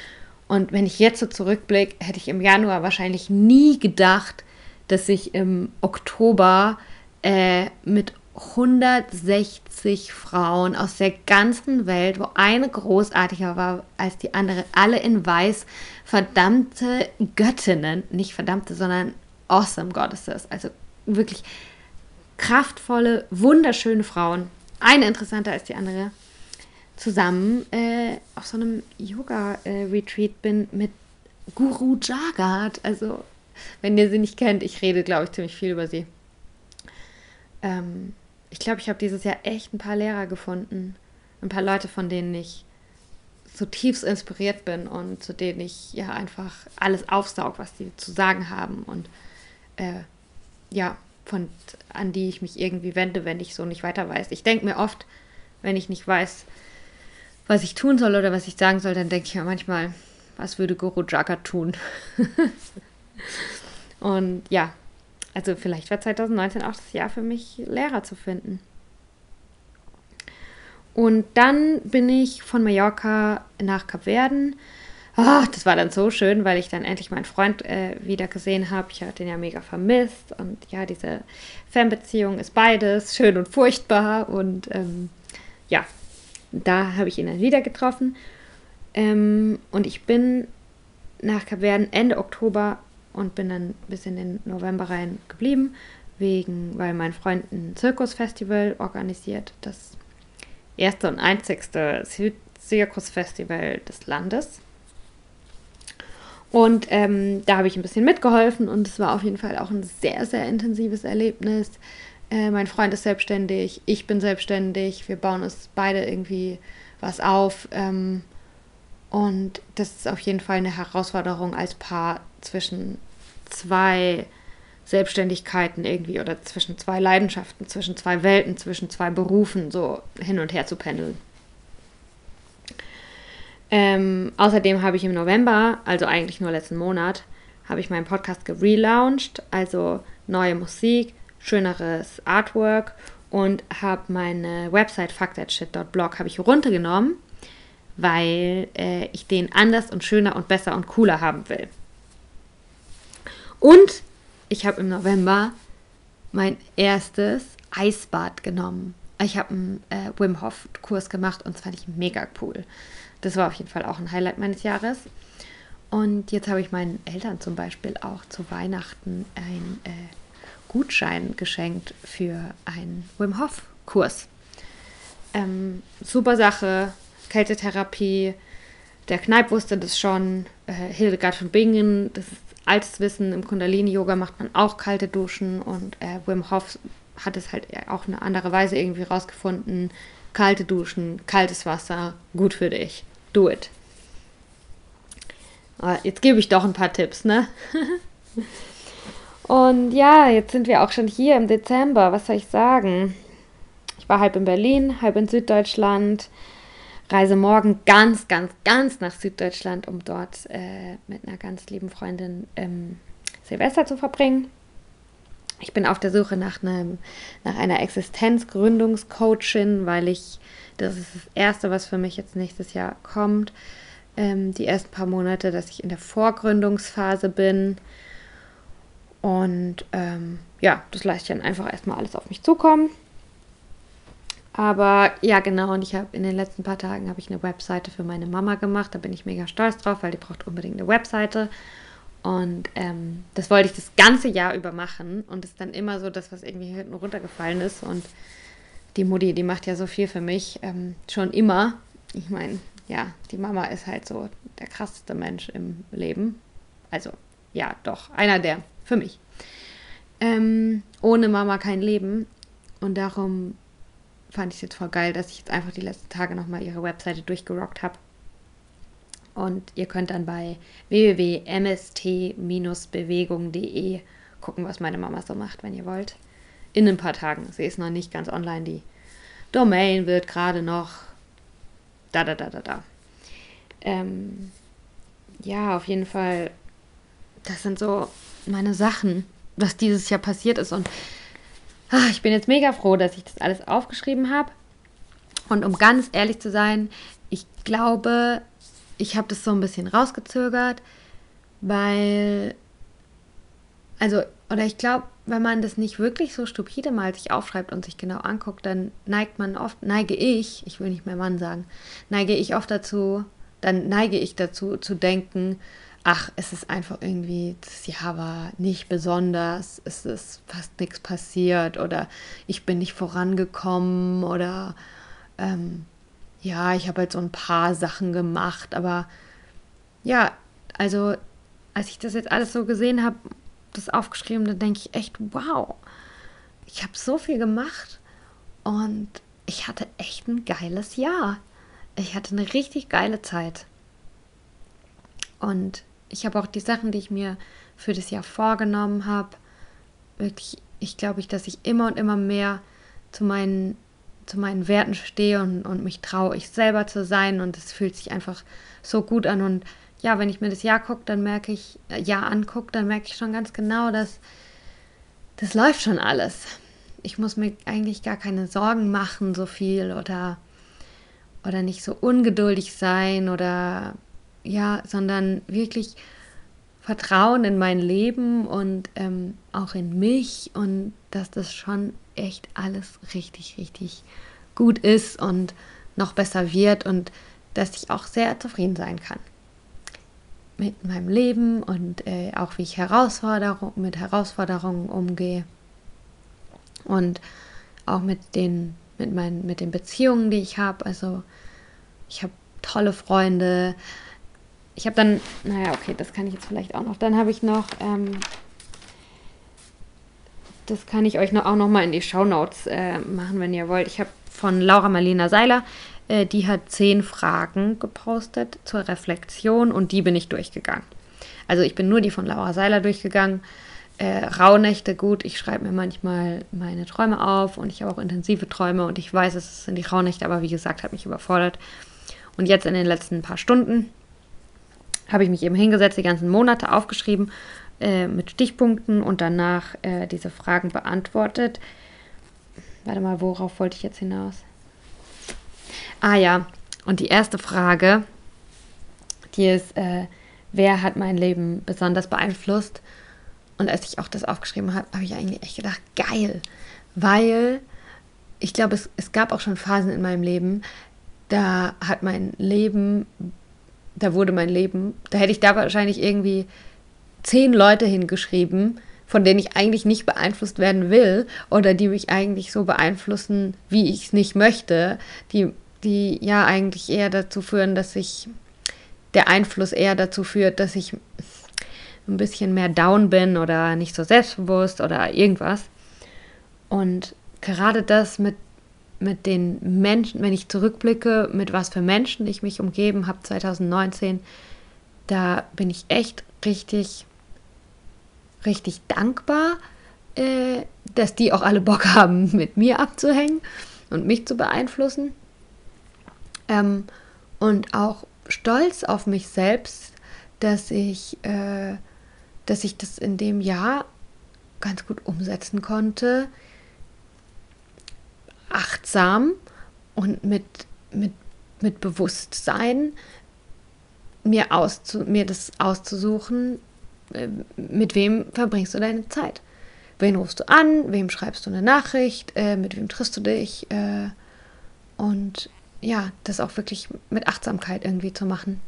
Und wenn ich jetzt so zurückblicke, hätte ich im Januar wahrscheinlich nie gedacht, dass ich im Oktober äh, mit 160 Frauen aus der ganzen Welt, wo eine großartiger war als die andere, alle in weiß, verdammte Göttinnen, nicht verdammte, sondern awesome Goddesses, also wirklich kraftvolle, wunderschöne Frauen, eine interessanter als die andere, zusammen äh, auf so einem Yoga-Retreat äh, bin mit Guru Jagat. Also, wenn ihr sie nicht kennt, ich rede, glaube ich, ziemlich viel über sie. Ähm, ich glaube, ich habe dieses Jahr echt ein paar Lehrer gefunden. Ein paar Leute, von denen ich zutiefst inspiriert bin und zu denen ich ja einfach alles aufsaug, was die zu sagen haben. Und äh, ja, von, an die ich mich irgendwie wende, wenn ich so nicht weiter weiß. Ich denke mir oft, wenn ich nicht weiß, was ich tun soll oder was ich sagen soll, dann denke ich mir manchmal, was würde Guru Jaga tun? Und ja, also vielleicht war 2019 auch das Jahr für mich, Lehrer zu finden. Und dann bin ich von Mallorca nach Kapverden oh, das war dann so schön, weil ich dann endlich meinen Freund äh, wieder gesehen habe. Ich hatte ihn ja mega vermisst. Und ja, diese Fernbeziehung ist beides, schön und furchtbar. Und ähm, ja, da habe ich ihn dann wieder getroffen. Ähm, und ich bin nach Kapverden Ende Oktober und bin dann bis in den November rein geblieben, wegen, weil mein Freund ein Zirkusfestival organisiert, das erste und einzigste Zirkusfestival des Landes. Und ähm, da habe ich ein bisschen mitgeholfen und es war auf jeden Fall auch ein sehr, sehr intensives Erlebnis. Äh, mein Freund ist selbstständig, ich bin selbstständig, wir bauen uns beide irgendwie was auf. Ähm, und das ist auf jeden Fall eine Herausforderung als Paar zwischen zwei Selbstständigkeiten irgendwie oder zwischen zwei Leidenschaften, zwischen zwei Welten, zwischen zwei Berufen so hin und her zu pendeln. Ähm, außerdem habe ich im November, also eigentlich nur letzten Monat, habe ich meinen Podcast gelauncht, also neue Musik, schöneres Artwork und habe meine Website fuckthatshit.blog habe ich runtergenommen, weil äh, ich den anders und schöner und besser und cooler haben will. Und ich habe im November mein erstes Eisbad genommen. Ich habe einen äh, Wim Hof Kurs gemacht und fand ich mega cool. Das war auf jeden Fall auch ein Highlight meines Jahres. Und jetzt habe ich meinen Eltern zum Beispiel auch zu Weihnachten einen äh, Gutschein geschenkt für einen Wim Hof Kurs. Ähm, super Sache, Kältetherapie. Der Kneip wusste das schon. Äh, Hildegard von Bingen, das ist altes Wissen. Im Kundalini-Yoga macht man auch kalte Duschen und äh, Wim Hof hat es halt auch eine andere Weise irgendwie rausgefunden. Kalte Duschen, kaltes Wasser, gut für dich. Do it. Ah, jetzt gebe ich doch ein paar Tipps, ne? Und ja, jetzt sind wir auch schon hier im Dezember. Was soll ich sagen? Ich war halb in Berlin, halb in Süddeutschland. Reise morgen ganz, ganz, ganz nach Süddeutschland, um dort äh, mit einer ganz lieben Freundin ähm, Silvester zu verbringen. Ich bin auf der Suche nach, einem, nach einer Existenzgründungscoachin, weil ich, das ist das Erste, was für mich jetzt nächstes Jahr kommt, ähm, die ersten paar Monate, dass ich in der Vorgründungsphase bin. Und ähm, ja, das lasse ich dann einfach erstmal alles auf mich zukommen. Aber ja, genau, und ich habe in den letzten paar Tagen habe ich eine Webseite für meine Mama gemacht. Da bin ich mega stolz drauf, weil die braucht unbedingt eine Webseite. Und ähm, das wollte ich das ganze Jahr über machen. Und es ist dann immer so das, was irgendwie hinten runtergefallen ist. Und die Mutti, die macht ja so viel für mich. Ähm, schon immer. Ich meine, ja, die Mama ist halt so der krasseste Mensch im Leben. Also, ja, doch, einer der, für mich. Ähm, ohne Mama kein Leben. Und darum fand ich es jetzt voll geil, dass ich jetzt einfach die letzten Tage nochmal ihre Webseite durchgerockt habe. Und ihr könnt dann bei www.mst-bewegung.de gucken, was meine Mama so macht, wenn ihr wollt. In ein paar Tagen. Sie ist noch nicht ganz online. Die Domain wird gerade noch da, da, da, da, da. Ähm, ja, auf jeden Fall, das sind so meine Sachen, was dieses Jahr passiert ist. Und ach, ich bin jetzt mega froh, dass ich das alles aufgeschrieben habe. Und um ganz ehrlich zu sein, ich glaube, ich habe das so ein bisschen rausgezögert, weil, also, oder ich glaube, wenn man das nicht wirklich so stupide mal sich aufschreibt und sich genau anguckt, dann neigt man oft, neige ich, ich will nicht mehr Mann sagen, neige ich oft dazu, dann neige ich dazu zu denken, ach, es ist einfach irgendwie, das Jahr war nicht besonders, es ist fast nichts passiert oder ich bin nicht vorangekommen oder ähm, ja, ich habe halt so ein paar Sachen gemacht, aber ja, also als ich das jetzt alles so gesehen habe, das aufgeschrieben, dann denke ich echt, wow, ich habe so viel gemacht und ich hatte echt ein geiles Jahr. Ich hatte eine richtig geile Zeit. Und ich habe auch die Sachen, die ich mir für das Jahr vorgenommen habe, wirklich, ich glaube, ich, dass ich immer und immer mehr zu meinen zu meinen Werten stehe und, und mich traue, ich selber zu sein. Und es fühlt sich einfach so gut an. Und ja, wenn ich mir das Jahr gucke, dann merke ich, äh, angucke, dann merke ich schon ganz genau, dass das läuft schon alles. Ich muss mir eigentlich gar keine Sorgen machen, so viel oder, oder nicht so ungeduldig sein oder ja, sondern wirklich Vertrauen in mein Leben und ähm, auch in mich und dass das schon echt alles richtig, richtig gut ist und noch besser wird und dass ich auch sehr zufrieden sein kann mit meinem Leben und äh, auch wie ich Herausforderung, mit Herausforderungen umgehe und auch mit den, mit meinen, mit den Beziehungen, die ich habe. Also ich habe tolle Freunde. Ich habe dann, naja, okay, das kann ich jetzt vielleicht auch noch. Dann habe ich noch ähm, das kann ich euch noch, auch noch mal in die Shownotes äh, machen, wenn ihr wollt. Ich habe von Laura Marlena Seiler, äh, die hat zehn Fragen gepostet zur Reflexion und die bin ich durchgegangen. Also ich bin nur die von Laura Seiler durchgegangen. Äh, Rauhnächte, gut, ich schreibe mir manchmal meine Träume auf und ich habe auch intensive Träume und ich weiß, es sind die Rauhnächte, aber wie gesagt, hat mich überfordert. Und jetzt in den letzten paar Stunden habe ich mich eben hingesetzt, die ganzen Monate aufgeschrieben äh, mit Stichpunkten und danach äh, diese Fragen beantwortet. Warte mal, worauf wollte ich jetzt hinaus? Ah ja, und die erste Frage, die ist, äh, wer hat mein Leben besonders beeinflusst? Und als ich auch das aufgeschrieben habe, habe ich eigentlich echt gedacht, geil, weil ich glaube, es, es gab auch schon Phasen in meinem Leben, da hat mein Leben, da wurde mein Leben, da hätte ich da wahrscheinlich irgendwie zehn Leute hingeschrieben, von denen ich eigentlich nicht beeinflusst werden will oder die mich eigentlich so beeinflussen, wie ich es nicht möchte, die, die ja eigentlich eher dazu führen, dass ich der Einfluss eher dazu führt, dass ich ein bisschen mehr down bin oder nicht so selbstbewusst oder irgendwas. Und gerade das mit, mit den Menschen, wenn ich zurückblicke, mit was für Menschen ich mich umgeben habe 2019, da bin ich echt richtig, richtig dankbar, äh, dass die auch alle Bock haben, mit mir abzuhängen und mich zu beeinflussen. Ähm, und auch stolz auf mich selbst, dass ich, äh, dass ich das in dem Jahr ganz gut umsetzen konnte, achtsam und mit, mit, mit Bewusstsein mir, auszu, mir das auszusuchen, äh, mit wem verbringst du deine Zeit. Wen rufst du an, wem schreibst du eine Nachricht, äh, mit wem triffst du dich äh, und ja, das auch wirklich mit Achtsamkeit irgendwie zu machen.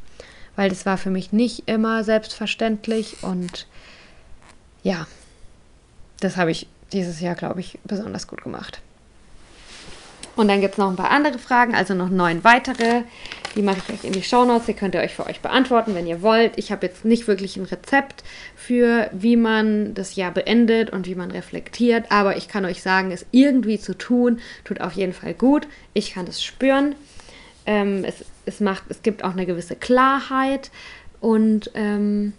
Weil das war für mich nicht immer selbstverständlich und ja, das habe ich dieses Jahr, glaube ich, besonders gut gemacht. Und dann gibt es noch ein paar andere Fragen, also noch neun weitere. Die mache ich euch in die Shownotes. Die könnt ihr euch für euch beantworten, wenn ihr wollt. Ich habe jetzt nicht wirklich ein Rezept für, wie man das Jahr beendet und wie man reflektiert. Aber ich kann euch sagen, es irgendwie zu tun, tut auf jeden Fall gut. Ich kann das spüren. Ähm, es, es, macht, es gibt auch eine gewisse Klarheit. Und ähm,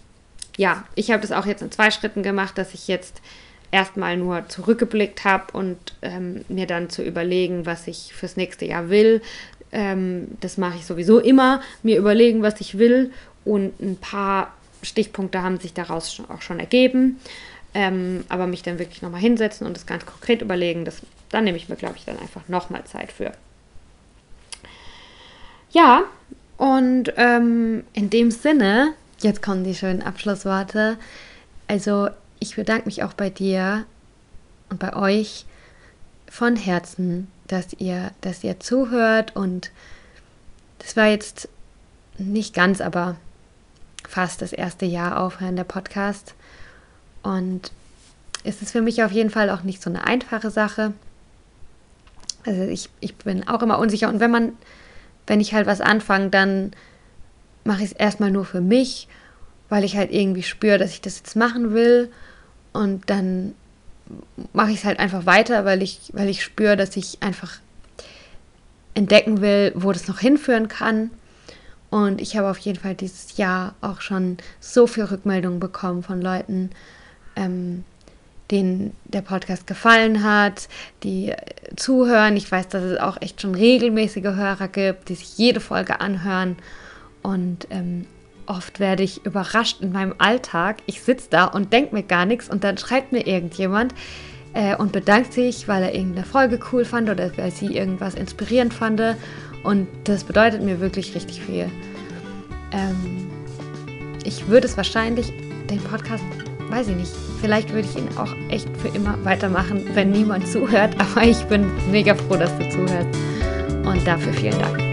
ja, ich habe das auch jetzt in zwei Schritten gemacht, dass ich jetzt erstmal nur zurückgeblickt habe und ähm, mir dann zu überlegen, was ich fürs nächste Jahr will. Ähm, das mache ich sowieso immer, mir überlegen, was ich will und ein paar Stichpunkte haben sich daraus auch schon ergeben. Ähm, aber mich dann wirklich nochmal hinsetzen und das ganz konkret überlegen, das, dann nehme ich mir, glaube ich, dann einfach nochmal Zeit für. Ja, und ähm, in dem Sinne, jetzt kommen die schönen Abschlussworte. Also ich bedanke mich auch bei dir und bei euch von Herzen, dass ihr, dass ihr zuhört. Und das war jetzt nicht ganz, aber fast das erste Jahr aufhören der Podcast. Und es ist für mich auf jeden Fall auch nicht so eine einfache Sache. Also ich, ich bin auch immer unsicher. Und wenn man, wenn ich halt was anfange, dann mache ich es erstmal nur für mich, weil ich halt irgendwie spüre, dass ich das jetzt machen will und dann mache ich es halt einfach weiter, weil ich, weil ich spüre, dass ich einfach entdecken will, wo das noch hinführen kann. Und ich habe auf jeden Fall dieses Jahr auch schon so viel Rückmeldungen bekommen von Leuten, ähm, denen der Podcast gefallen hat, die zuhören. Ich weiß, dass es auch echt schon regelmäßige Hörer gibt, die sich jede Folge anhören. Und ähm, oft werde ich überrascht in meinem Alltag. Ich sitze da und denke mir gar nichts und dann schreibt mir irgendjemand äh, und bedankt sich, weil er irgendeine Folge cool fand oder weil sie irgendwas inspirierend fand. Und das bedeutet mir wirklich richtig viel. Ähm, ich würde es wahrscheinlich, den Podcast, weiß ich nicht, vielleicht würde ich ihn auch echt für immer weitermachen, wenn niemand zuhört. Aber ich bin mega froh, dass du zuhörst. Und dafür vielen Dank.